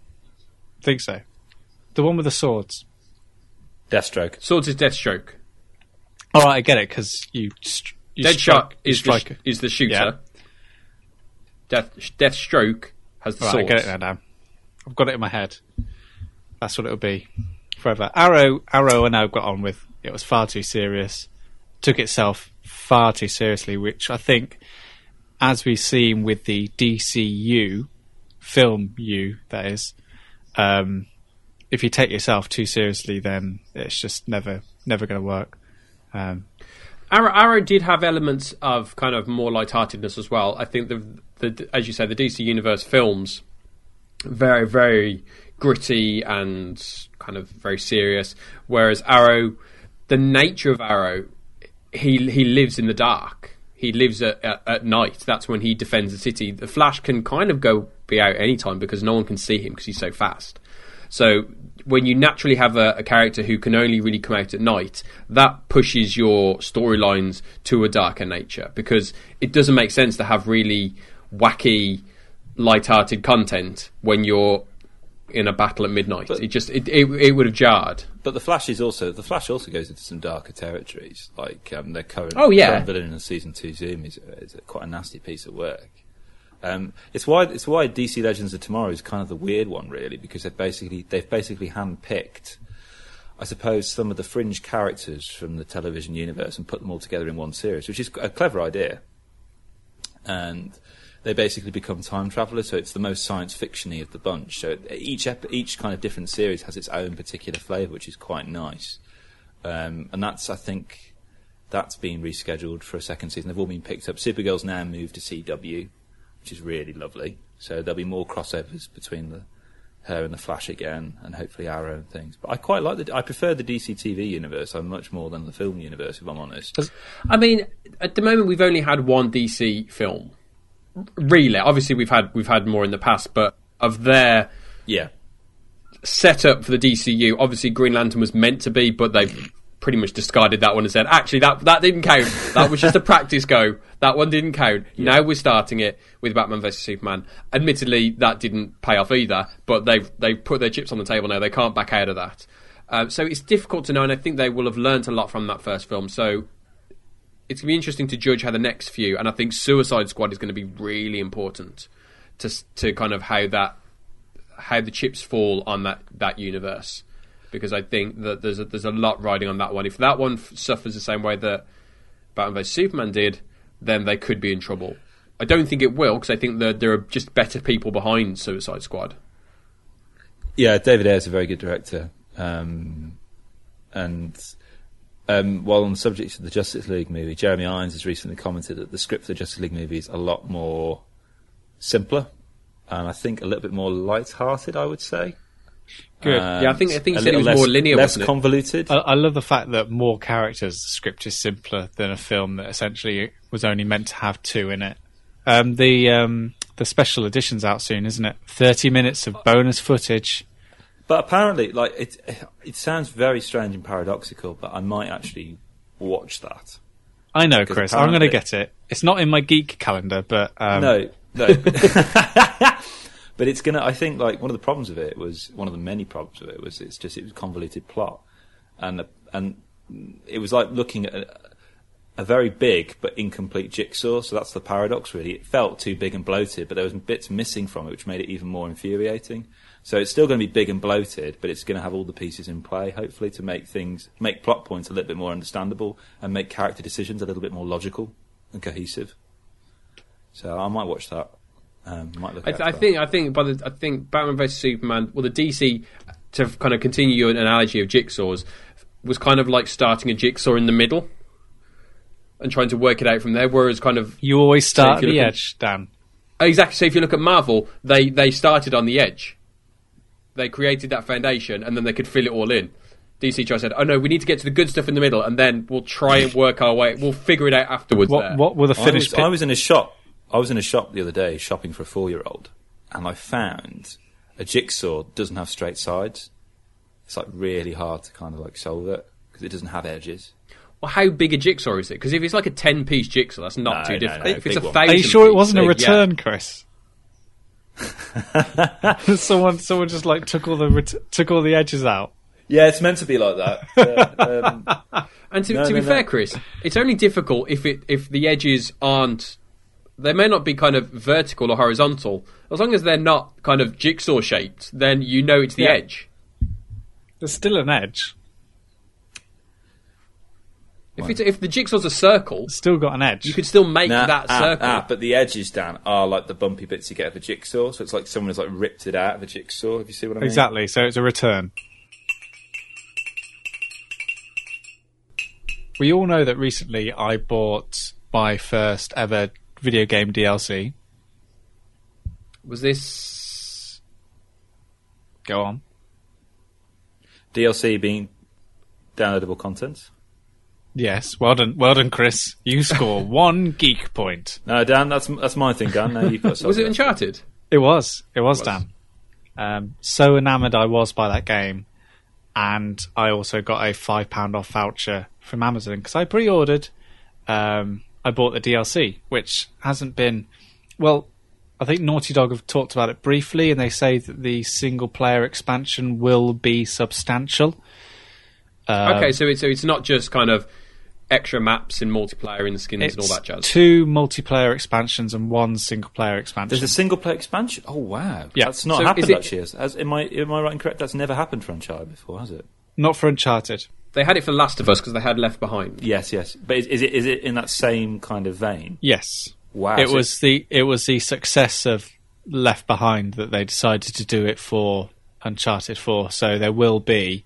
Think so. The one with the swords. Deathstroke. Swords is Deathstroke. All right, I get it because you, str- you Deadshot strike- you is the, sh- is the shooter. Yeah. Death Deathstroke has the Right, I swords. get it now. Dan. I've got it in my head. That's what it'll be forever. Arrow, Arrow, I now got on with. It was far too serious. Took itself far too seriously, which I think, as we've seen with the DCU film, U that is, um, if you take yourself too seriously, then it's just never, never going to work. Um, Arrow, Arrow did have elements of kind of more lightheartedness as well. I think the, the as you say, the DC Universe films very very gritty and kind of very serious, whereas Arrow, the nature of Arrow, he he lives in the dark. He lives at, at, at night. That's when he defends the city. The Flash can kind of go be out anytime because no one can see him because he's so fast. So when you naturally have a, a character who can only really come out at night, that pushes your storylines to a darker nature because it doesn't make sense to have really wacky, light-hearted content when you're in a battle at midnight. But- it just it, it it would have jarred. But the Flash is also the Flash also goes into some darker territories. Like um, their current, Oh, yeah. current villain in the season two Zoom is, is quite a nasty piece of work. Um, it's why it's why DC Legends of Tomorrow is kind of the weird one, really, because they've basically they've basically handpicked, I suppose, some of the fringe characters from the television universe and put them all together in one series, which is a clever idea. And they basically become time travelers, so it's the most science fictiony of the bunch. So each ep- each kind of different series has its own particular flavour, which is quite nice. Um, and that's, I think, that's been rescheduled for a second season. They've all been picked up. Supergirl's now moved to CW, which is really lovely. So there'll be more crossovers between the her and the Flash again, and hopefully Arrow and things. But I quite like the. I prefer the DC TV universe. I'm much more than the film universe, if I'm honest. I mean, at the moment we've only had one DC film. Really, obviously we've had we've had more in the past, but of their Yeah, setup for the DCU, obviously Green Lantern was meant to be, but they've pretty much discarded that one and said, actually, that that didn't count. That was just a [LAUGHS] practice go. That one didn't count. Now we're starting it with Batman vs Superman. Admittedly, that didn't pay off either, but they've they've put their chips on the table now. They can't back out of that. Um, so it's difficult to know, and I think they will have learnt a lot from that first film. So it's going to be interesting to judge how the next few, and I think Suicide Squad is going to be really important to to kind of how that how the chips fall on that that universe because I think that there's a, there's a lot riding on that one. If that one f- suffers the same way that Batman vs Superman did, then they could be in trouble. I don't think it will because I think that there are just better people behind Suicide Squad. yeah. David Ayer's is a very good director, um, and um, while on the subject of the Justice League movie, Jeremy Irons has recently commented that the script for the Justice League movie is a lot more simpler, and I think a little bit more light-hearted. I would say. Good. Yeah, I think- I think a it was less, more linear, less wasn't it? convoluted. I, I love the fact that more characters. The script is simpler than a film that essentially was only meant to have two in it. Um, the um, the special edition's out soon, isn't it? Thirty minutes of bonus footage. But apparently, like it, it sounds very strange and paradoxical. But I might actually watch that. I know, Kris. I'm going to get it. It's not in my geek calendar, but um, no, no. [LAUGHS] [LAUGHS] but it's gonna. I think like one of the problems of it was one of the many problems of it was it's just it was convoluted plot, and and it was like looking at a, a very big but incomplete jigsaw. So that's the paradox, really. It felt too big and bloated, but there was bits missing from it, which made it even more infuriating. So it's still going to be big and bloated, but it's going to have all the pieces in play, hopefully, to make things, make plot points a little bit more understandable and make character decisions a little bit more logical and cohesive. So I might watch that. Um, might look. I, th- I think I think by the I think Batman vs Superman. Well, the DC to kind of continue your analogy of jigsaws was kind of like starting a jigsaw in the middle and trying to work it out from there. Whereas kind of You always start if at the look at- edge, Dan. exactly. So if you look at Marvel, they they started on the edge. They created that foundation and then they could fill it all in. DC try said, "Oh no, we need to get to the good stuff in the middle, and then we'll try and work our way. We'll figure it out afterwards." What there. what were the I finished? was, I was in a shop. I was in a shop the other day shopping for a four-year-old, and I found a jigsaw doesn't have straight sides. It's like really hard to kind of like solve it because it doesn't have edges. Well, how big a jigsaw is it? Because if it's like a ten-piece jigsaw, that's not No, too no, difficult. no, if it's a big one. thousand, Are you sure it wasn't a piece, yeah. return, Kris? [LAUGHS] someone someone just like took all the ret- took all the edges out. Yeah, it's meant to be like that. [LAUGHS] Yeah, um, And to, No, to no, be no. fair, Kris, it's only difficult if it if the edges aren't. They may not be kind of vertical or horizontal. As long as they're not kind of jigsaw shaped, then you know it's the Yeah. edge. There's still an edge. If it's, if the jigsaw's a circle, It's still got an edge. you could still make nah, that ah, circle. ah, but the edges, Dan, are like the bumpy bits you get of a jigsaw. So it's like someone has like ripped it out of a jigsaw. If you see what I mean? exactly. So it's a return. We all know that recently I bought my first ever video game DLC. Was this? Go on. DLC being downloadable content. Yes, well done, well done, Kris. You [LAUGHS] score one geek point. No, Dan, that's that's my thing, Dan. No, you've got. [LAUGHS] Was it. Uncharted? It was. It was, was. Dan. Um, so enamoured I was by that game, and I also got a five pound off voucher from Amazon because I pre-ordered. Um, I bought the DLC, which hasn't been. Well, I think Naughty Dog have talked about it briefly, and they say that the single player expansion will be substantial. Um, okay, so it's so it's not just kind of extra maps and multiplayer and skins and all that jazz. two multiplayer expansions and one single player expansion. There's a single player expansion. Oh wow, Yeah. that's not So happened is it- actually. Has, has, am I am I right and correct? That's never happened for Uncharted before, has it? Not for Uncharted. They had it for Last of Us because they had Left Behind. Yes, yes. But is, is it is it in that same kind of vein? Yes. Wow, it so- was the it was the success of Left Behind that they decided to do it for Uncharted 4. So there will be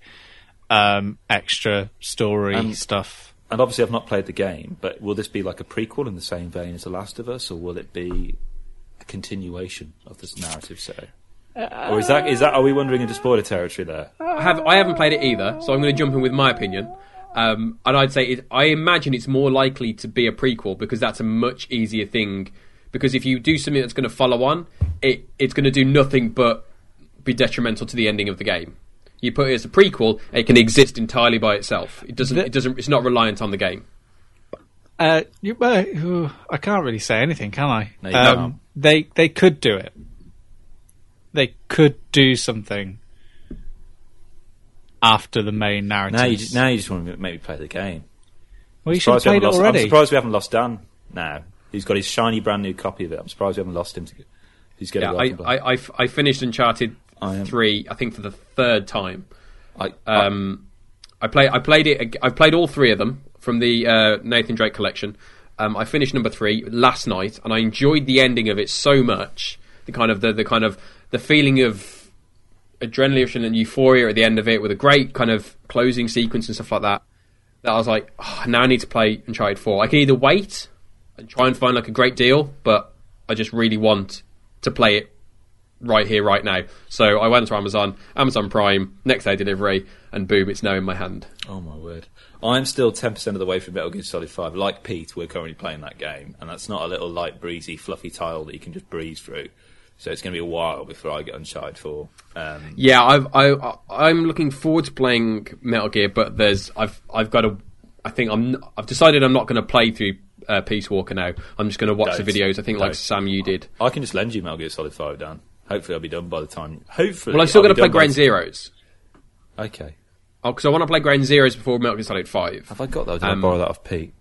um, extra story Um, stuff. And obviously, I've not played the game, but will this be like a prequel in the same vein as The Last of Us, or will it be a continuation of this narrative? So, or is that is that are we wandering into spoiler territory there? I have I haven't played it either, so I'm going to jump in with my opinion. Um, and I'd say it, I imagine it's more likely to be a prequel because that's a much easier thing. Because if you do something that's going to follow on, it it's going to do nothing but be detrimental to the ending of the game. You put it as a prequel, it can exist entirely by itself. It doesn't. The- It doesn't. It's not reliant on the game. Uh, you, well, uh, I can't really say anything, can I? Um, No, you can't. They they could do it. They could do something after the main narrative. Now you just, now you just want to make me play the game. well, you should have played it lost- already. I'm surprised we haven't lost Dan now. He's got his shiny brand new copy of it. I'm surprised we haven't lost him. To, he's getting Yeah, welcome I, back. I, I f- I finished Uncharted I three, I think for the third time. I, Um, I play. I played it. I've played all three of them from the uh, Nathan Drake collection. Um, I finished number three last night, and I enjoyed the ending of it so much. The kind of the, the kind of the feeling of adrenaline and euphoria at the end of it, with a great kind of closing sequence and stuff like that. That I was like, oh, now I need to play Uncharted Four. I can either wait and try and find like a great deal, but I just really want to play it right here, right now. So I went to Amazon, Amazon Prime, next day delivery, and boom, it's now in my hand. Oh my word! I'm still ten percent of the way from Metal Gear Solid Five. Like Pete, we're currently playing that game, and that's not a little light, breezy, fluffy tile that you can just breeze through. So it's going to be a while before I get Uncharted Four. Um, Yeah, I've, I, I'm looking forward to playing Metal Gear, but there's I've I've got to. I think I'm. I've decided I'm not going to play through uh, Peace Walker now. I'm just going to watch the Don't. videos. I think like Don't. Sam, you did. I can just lend you Metal Gear Solid Five, Dan. Hopefully, I'll be done by the time. Hopefully, Well, I'm still I'll to play Ground Zeroes. Okay, Oh, because I want to play Ground Zeroes before Metal Gear Solid Five. have I got those? Did Um, I borrow that off Pete?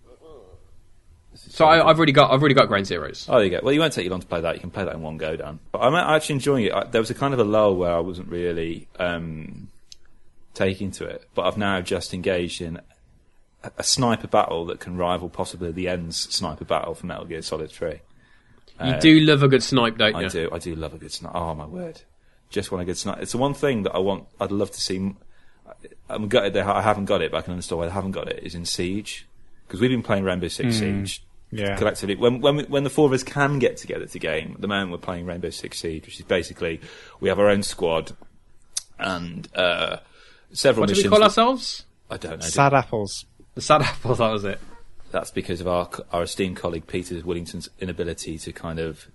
So I, I've already got I've already got Ground Zeroes. Oh, there you go. Well, you won't take you long to play that. You can play that in one go, Dan. But I'm actually enjoying it. I, there was a kind of a lull where I wasn't really um, taking to it, but I've now just engaged in a, a sniper battle that can rival possibly the end's sniper battle for Metal Gear Solid 3. You do love a good snipe, don't you? I do. I do love a good snipe. Oh my word! Just want a good snipe. It's the one thing that I want. I'd love to see. I'm gutted that I haven't got it, but I can understand why I haven't got it. Is in Siege because we've been playing Rainbow Six Siege Yeah. collectively. When when we, when the four of us can get together to game, at the moment we're playing Rainbow Six Siege, which is basically we have our own squad and uh, several What do we call ourselves? I don't know. Sad apples. The Sad Apples, that was it. That's because of our our esteemed colleague Peter Willington's inability to kind of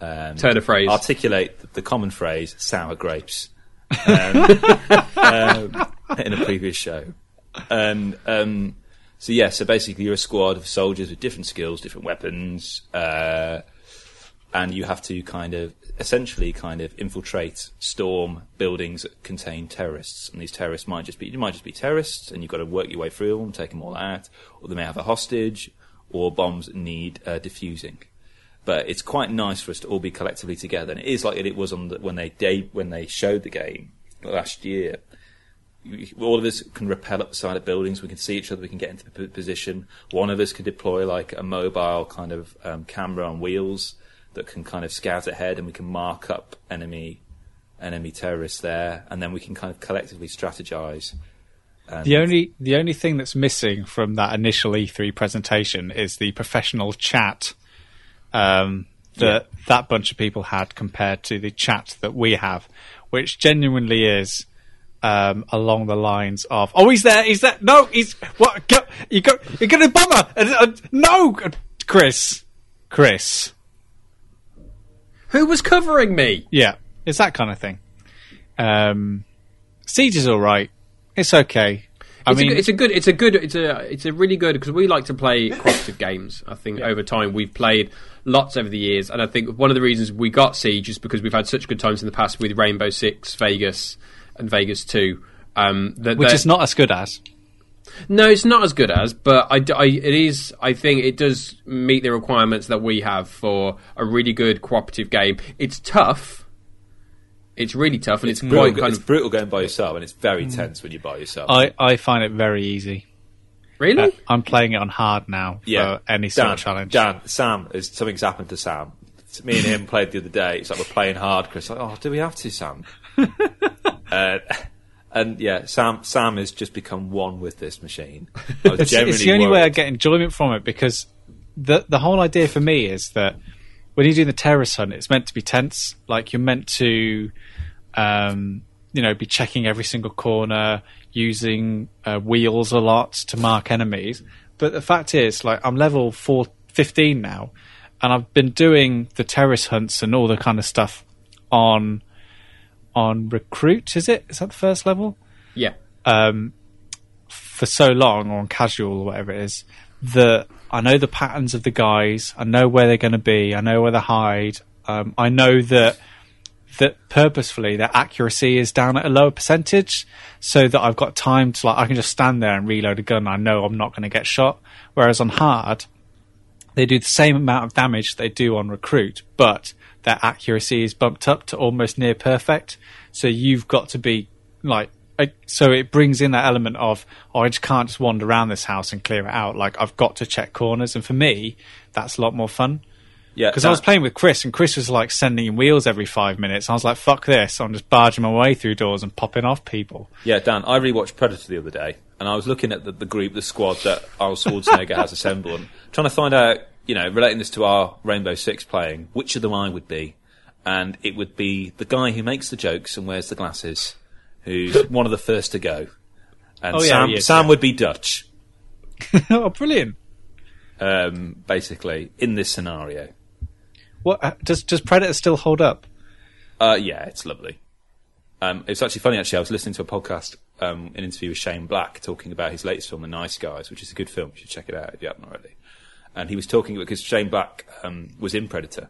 um, Turn a phrase. articulate the, the common phrase "sour grapes" [LAUGHS] um, [LAUGHS] um, in a previous show. And um, so, yeah, so basically, you're a squad of soldiers with different skills, different weapons, uh, and you have to kind of essentially kind of infiltrate, storm buildings that contain terrorists. And these terrorists might just be you might just be terrorists, and you've got to work your way through them, take them all out, or they may have a hostage, or bombs need uh, diffusing but it's quite nice for us to all be collectively together. And it is like it was on the, when they de- when they showed the game last year. All of us can rappel up the side of buildings. We can see each other. We can get into position. One of us can deploy like a mobile kind of um, camera on wheels that can kind of scout ahead, and we can mark up enemy enemy terrorists there, and then we can kind of collectively strategize. The only the only thing that's missing from that initial E3 presentation is the professional chat um, that that bunch of people had compared to the chat that we have, which genuinely is um, along the lines of, "Oh, he's there, he's there. No, he's what? Go, you go, you're going to bummer. Uh, uh, no, Kris, Kris. Who was covering me? Yeah, it's that kind of thing. Um, Siege is all right. It's okay. I It's, mean, a, good- it's a good, it's a good, it's a, it's a really good because we like to play [COUGHS] cooperative games. I think over time we've played lots over the years, and I think one of the reasons we got Siege is because we've had such good times in the past with Rainbow Six, Vegas, and Vegas Two. Um, that, which that- is not as good as. No, it's not as good as, but I, d- I- it is. I think it does meet the requirements that we have for a really good cooperative game. It's tough. It's really tough, and it's, brutal, quite kind it's of brutal going by yourself, and it's very tense when you're by yourself. I, I find it very easy. really. Uh, I'm playing it on hard now yeah, for any sort Dan, of challenge. Dan, Sam, is something's happened to Sam. Me and him played the other day. It's like we're playing hard. Kris, like, oh, do we have to, Sam? [LAUGHS] uh, [LAUGHS] and yeah, Sam, Sam has just become one with this machine. [LAUGHS] It's, it's the only way I get enjoyment from it because the the whole idea for me is that when you're doing the terrorist hunt, it's meant to be tense. Like you're meant to, um, you know, be checking every single corner, using uh, wheels a lot to mark enemies. But the fact is, like, I'm level four, 15 now, and I've been doing the terrorist hunts and all the kind of stuff on on recruit. Is it? Is that the first level? yeah. um, for so long, or on casual, or whatever it is, that I know the patterns of the guys. I know where they're going to be. I know where they hide. Um, I know that that purposefully their accuracy is down at a lower percentage, so that I've got time to like I can just stand there and reload a gun. I know I'm not going to get shot. Whereas on hard, they do the same amount of damage they do on recruit, but their accuracy is bumped up to almost near perfect. So you've got to be like, so it brings in that element of oh, I just can't just wander around this house and clear it out. Like I've got to check corners, and for me, that's a lot more fun. Yeah, Because I was playing with Kris, and Kris was like sending in wheels every five minutes. I was like, "Fuck this!" I'm just barging my way through doors and popping off people. Yeah, Dan, I rewatched Predator the other day, and I was looking at the, the group, the squad that Arnold Schwarzenegger has assembled, and trying to find out, you know, relating this to our Rainbow Six playing, which of them I would be. And it would be the guy who makes the jokes and wears the glasses, who's [LAUGHS] one of the first to go. And Oh, yeah, Sam, is, Sam yeah. would be Dutch, [LAUGHS] oh, brilliant! um, basically, in this scenario. What uh, does does Predator still hold up? Uh, yeah, it's lovely. Um, it's actually funny. Actually, I was listening to a podcast, um, an interview with Shane Black, talking about his latest film, The Nice Guys, which is a good film. You should check it out if you haven't already. And he was talking because Shane Black um, was in Predator.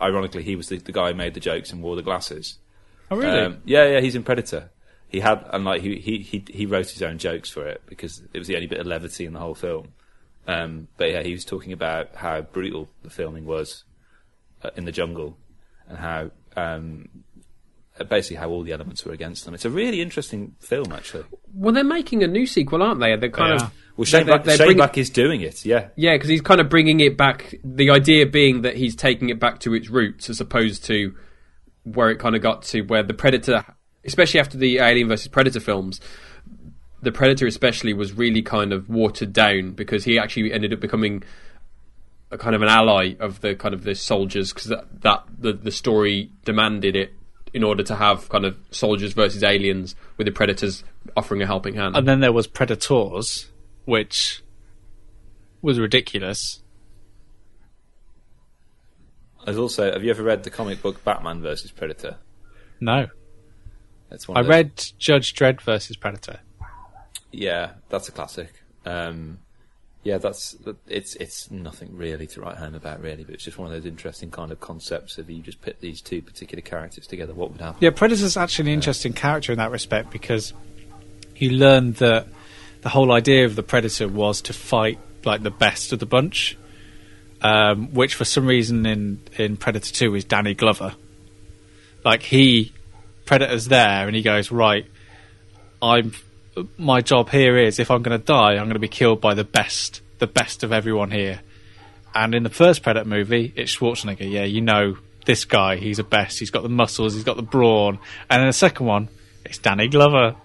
Ironically, he was the, the guy who made the jokes and wore the glasses. Oh, really? Um, yeah, yeah, he's in Predator. He had, and like he, he he he wrote his own jokes for it because it was the only bit of levity in the whole film. Um, but yeah, he was talking about how brutal the filming was uh, in the jungle and how um, Uh, basically how all the elements were against them. It's a really interesting film, actually. Well, they're making a new sequel, aren't they? They're kind are. of Well, Shane, they're- Black, they're Shane bringing- Black is doing it. Yeah, Yeah, because he's kind of bringing it back. The idea being that he's taking it back to its roots, as opposed to where it kind of got to where the Predator, especially after the Alien versus Predator films, the Predator especially was really kind of watered down because he actually ended up becoming a kind of an ally of the kind of the soldiers because that, that the the story demanded it in order to have kind of soldiers versus aliens with the Predators offering a helping hand. And then there was Predators, which was ridiculous. There's also. Have you ever read the comic book Batman versus Predator? No, That's one. I of read Judge Dredd versus Predator. Yeah, that's a classic. Um, yeah, that's it's it's nothing really to write home about, really. But it's just one of those interesting kind of concepts. If you just put these two particular characters together, what would happen? Yeah, Predator's actually an interesting character in that respect because you learn that the whole idea of the Predator was to fight like the best of the bunch, um, which for some reason in in Predator Two is Danny Glover. Like he, Predator's there, and he goes right. I'm. My job here is if I'm going to die, I'm going to be killed by the best, the best of everyone here. And in the first Predator movie, it's Schwarzenegger. Yeah, you know this guy. He's the best. He's got the muscles. He's got the brawn. And in the second one, it's Danny Glover.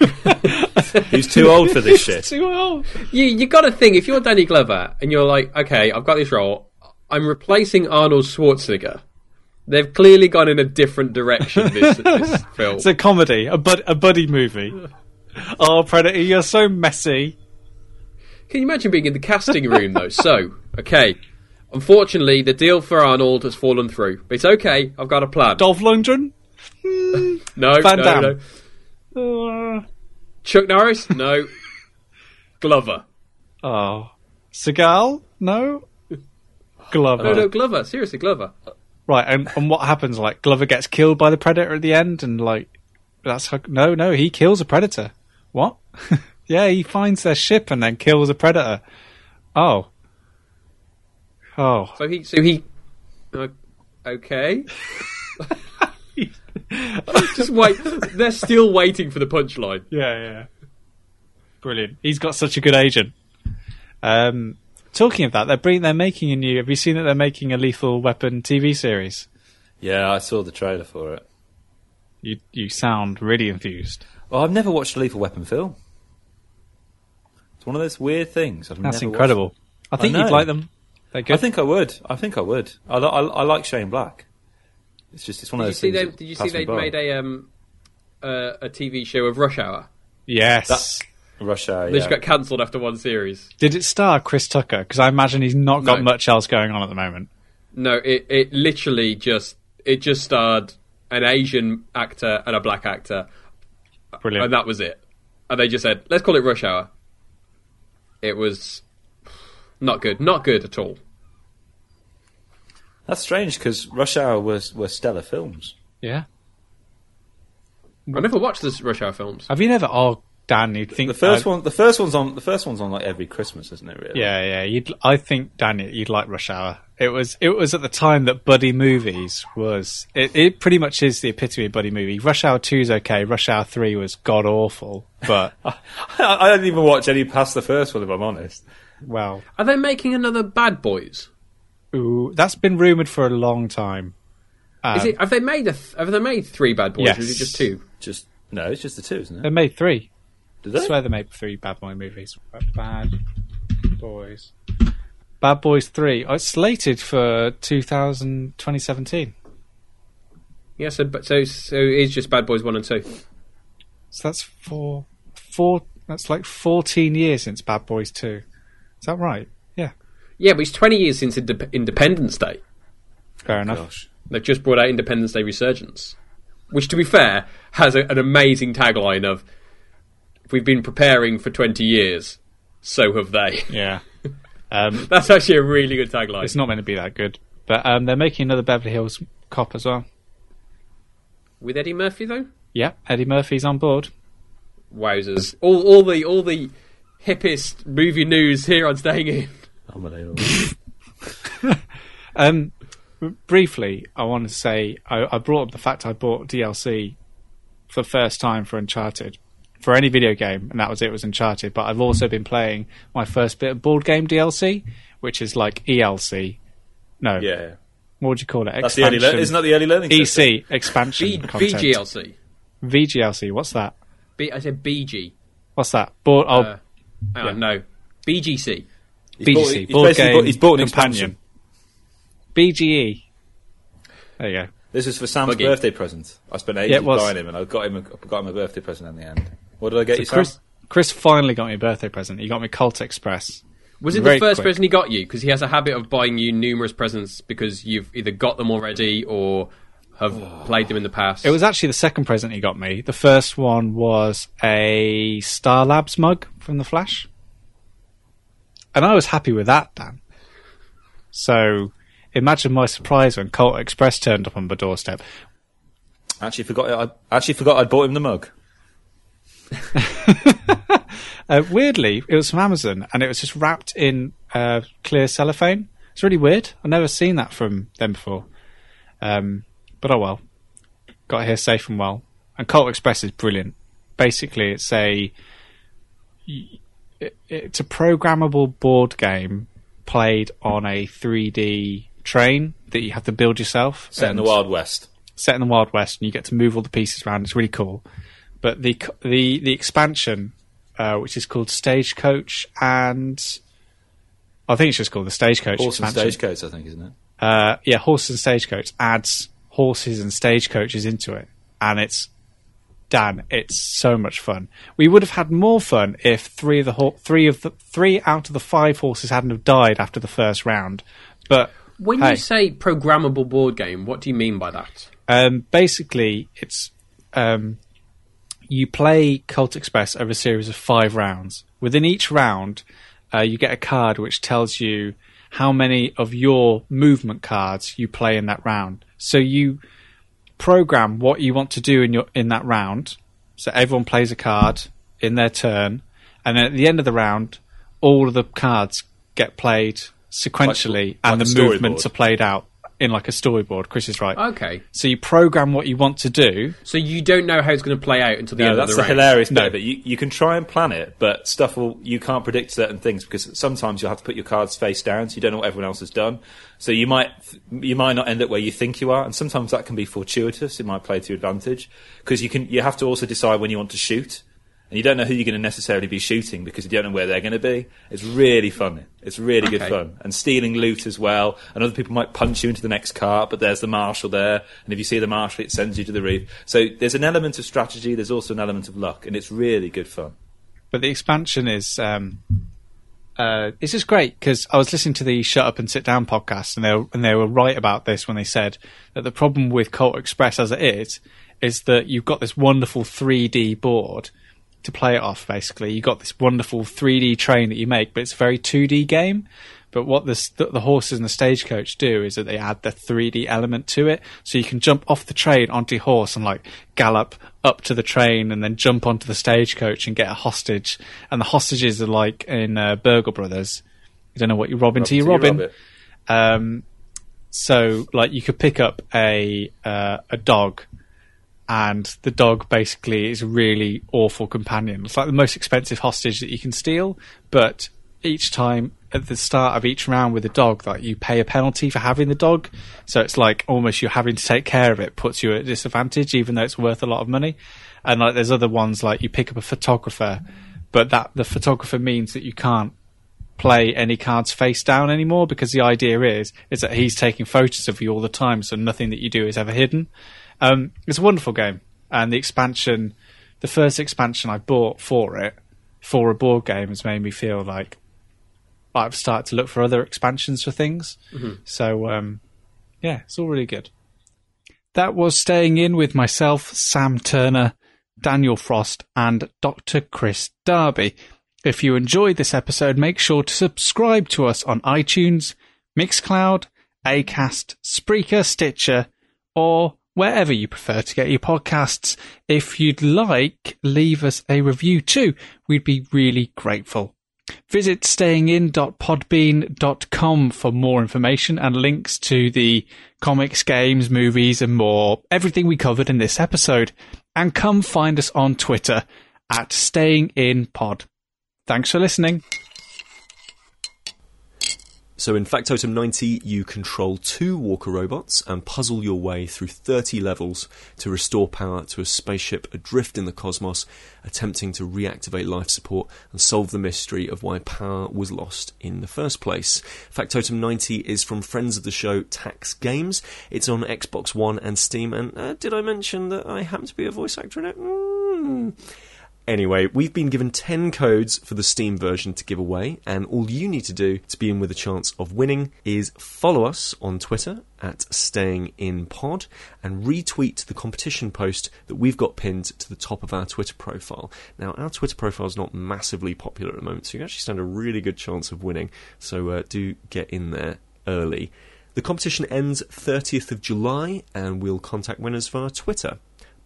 [LAUGHS] He's too old for this [LAUGHS] shit. Too old. you you got to think if you're Danny Glover and you're like, okay, I've got this role, I'm replacing Arnold Schwarzenegger. They've clearly gone in a different direction. This, this [LAUGHS] film. It's a comedy, a bud, a buddy movie. Oh, Predator, you're so messy. Can you imagine being in the casting room though? So, okay, unfortunately, the deal for Arnold has fallen through, but it's okay. I've got a plan. Dolph Lundgren. [LAUGHS] no, Van no, Damme. no. Uh, Chuck Norris, no. [LAUGHS] Glover, oh, Seagal. No. Glover. no, no, Glover. Seriously, Glover. Right, and, and what happens? Like Glover gets killed by the predator at the end, and like that's how, no, no, he kills a predator. What? [LAUGHS] yeah, he finds their ship and then kills a predator. Oh, oh, So he, so he, uh, okay. [LAUGHS] Just wait. They're still waiting for the punchline. yeah, yeah, brilliant. He's got such a good agent. Um, talking of that, they're bringing, they're making a new. Have you seen that they're making a Lethal Weapon TV series? Yeah, I saw the trailer for it. You you sound really enthused. Well, I've never watched a Lethal Weapon film. It's one of those weird things. I've That's never watched incredible. I think know. you'd like them. Good. I think I would. I think I would. I, I, I like Shane Black. It's just it's one of Did you those see? things. They, did you see they by. made a um uh, a TV show of Rush Hour? yes. That- Rush Hour? They Yeah. just got cancelled after one series. Did it star Chris Tucker? Because I imagine he's not got No. much else going on at the moment. No, it it literally just it just starred an Asian actor and a black actor, Brilliant. and that was it. And they just said, "Let's call it Rush Hour." It was not good, not good at all. That's strange because Rush Hour was were stellar films. yeah. I never watched the Rush Hour films. Have you never? Oh, Dan, you'd think The first I'd- one, the first one's on. The first one's on like every Christmas, isn't it? Really? Yeah, yeah. You'd. I think Dan, you'd like Rush Hour. It was. It was at the time that buddy movies was. It, it pretty much is the epitome of buddy movie. Rush Hour Two is okay. Rush Hour Three was god awful. But [LAUGHS] I, I didn't even watch any past the first one, if I'm honest. well, Are they making another Bad Boys? ooh, that's been rumored for a long time. Is it? Um, have they made a? Th- have they made three Bad Boys? Or is it Yes. just two? Just no, it's just the two, isn't it? They made three. Did I they? swear they made three Bad Boy movies. Bad Boys. Bad Boys 3. Oh, it's slated for 2000, 2017. Yeah, so but so so it's just Bad Boys one and two. So that's four, four, that's like 14 years since Bad Boys 2. Is that right? Yeah. Yeah, but it's twenty years since Inde- Independence Day. Fair enough. Gosh. They've just brought out Independence Day Resurgence, which, to be fair, has a, an amazing tagline of "We've been preparing for twenty years, so have they." Yeah. [LAUGHS] Um, That's actually a really good tagline. it's not meant to be that good. But um, they're making another Beverly Hills cop as well. With Eddie Murphy though. Yeah, Eddie Murphy's on board. Wowzers! All all the all the hippest movie news here on Staying In. Unbelievable. [LAUGHS] Um, briefly, I want to say I, I brought up the fact I bought DLC for the first time for Uncharted for any video game, and that was it. Was Uncharted, but I've also been playing my first bit of board game DLC, which is like ELC. No, Yeah. what would you call it? That's the early le- isn't that the early learning? system? EC expansion B- content. BGLC. VGLC. What's that? B- I said BG. What's that? Board. Oh, Uh, hang on, no. BGC. He's BGC. he's board basically game bought- he's bought an companion. expansion. BGE. There you go. This is for Sam's Buggy. birthday present. I spent ages Yeah, buying him, and I got him. A, got him a birthday present in the end. What did I get you, Kris, Sam? Kris finally got me a birthday present. He got me Colt Express. Was it Very the first quick. present he got you? Because he has a habit of buying you numerous presents because you've either got them already or have played them in the past. It was actually the second present he got me. The first one was a Star Labs mug from the Flash, and I was happy with that, Dan. So imagine my surprise when Colt Express turned up on my doorstep. I actually forgot. I actually forgot I'd bought him the mug. [LAUGHS] Uh, weirdly, it was from Amazon, and it was just wrapped in uh, clear cellophane. It's really weird. I've never seen that from them before. Um, but oh well, got here safe and well. And Colt Express is brilliant. Basically, it's a it's a programmable board game played on a 3D train that you have to build yourself. Set in the Wild West. set in the Wild West, and you get to move all the pieces around. It's really cool. But the the the expansion, uh, which is called Stagecoach, and I think it's just called the Stagecoach Horse and stagecoach, I think, isn't it? Uh, yeah, horse and stagecoach adds horses and stagecoaches into it, and it's Dan. It's so much fun. We would have had more fun if three of the ho- three of the three out of the five horses hadn't have died after the first round. But when hey. you say programmable board game, what do you mean by that? Um, basically, it's um, you play Colt Express over a series of five rounds. Within each round, uh, you get a card which tells you how many of your movement cards you play in that round. So you program what you want to do in your in that round. So everyone plays a card in their turn, and then at the end of the round, all of the cards get played sequentially, Like- and like a the movements are played out in like a storyboard. Kris is right. Okay, So you program what you want to do. so you don't know how it's going to play out until the No, end that's of the the round. hilarious bit No. of it. You, you can try and plan it, but stuff will you can't predict certain things because sometimes you'll have to put your cards face down, so you don't know what everyone else has done. So you might you might not end up where you think you are, and sometimes that can be fortuitous. It might play to your advantage because you can you have to also decide when you want to shoot, and you don't know who you're going to necessarily be shooting because you don't know where they're going to be. It's really fun. It's really good fun, and stealing loot as well. And other people might punch you into the next cart, but there's the marshal there, and if you see the marshal, it sends you to the reef. So there's an element of strategy. There's also an element of luck, and it's really good fun. But the expansion is um, uh, it's just great because I was listening to the Shut Up and Sit Down podcast, and they were, and they were right about this when they said that the problem with Colt Express as it is is that you've got this wonderful 3D board to play it off. Basically, you got this wonderful 3D train that you make, but it's a very 2D game. But what the, the horses and the stagecoach do is that they add the 3D element to it, so you can jump off the train onto your horse and like gallop up to the train, and then jump onto the stagecoach and get a hostage. And the hostages are like in uh, Burgle Brothers. You don't know what you're robbing to you Robin, robbing. Um, so like you could pick up a uh, a dog, and the dog basically is a really awful companion. It's like the most expensive hostage that you can steal, but each time at the start of each round with the dog, like you pay a penalty for having the dog. So it's like almost you're having to take care of it puts you at a disadvantage, even though it's worth a lot of money. And like there's other ones like you pick up a photographer, but that the photographer means that you can't play any cards face down anymore because the idea is is that he's taking photos of you all the time, so nothing that you do is ever hidden. Um, it's a wonderful game, and the expansion, the first expansion I bought for it for a board game has made me feel like I've started to look for other expansions for things. So um, yeah, it's all really good. That was staying in with myself, Sam Turner, Daniel Frost, and Dr. Kris Darby. If you enjoyed this episode, make sure to subscribe to us on iTunes, Mixcloud, Acast, Spreaker, Stitcher, or wherever you prefer to get your podcasts. If you'd like, leave us a review too. We'd be really grateful. Visit stayingin.podbean.com for more information and links to the comics, games, movies, and more. Everything we covered in this episode. And come find us on Twitter at stayinginpod. Thanks for listening. So in Factotum 90, you control two walker robots and puzzle your way through 30 levels to restore power to a spaceship adrift in the cosmos, attempting to reactivate life support and solve the mystery of why power was lost in the first place. Factotum 90 is from friends of the show Tax Games. It's on Xbox One and Steam, and uh, did I mention that I happen to be a voice actor in it? Mm. Anyway, we've been given 10 codes for the Steam version to give away, and all you need to do to be in with a chance of winning is follow us on Twitter at stayinginpod and retweet the competition post that we've got pinned to the top of our Twitter profile. Now, our Twitter profile is not massively popular at the moment, so you actually stand a really good chance of winning, so uh, do get in there early. The competition ends 30th of July, and we'll contact winners via Twitter.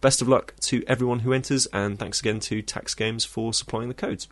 Best of luck to everyone who enters, and thanks again to Tax Games for supplying the codes.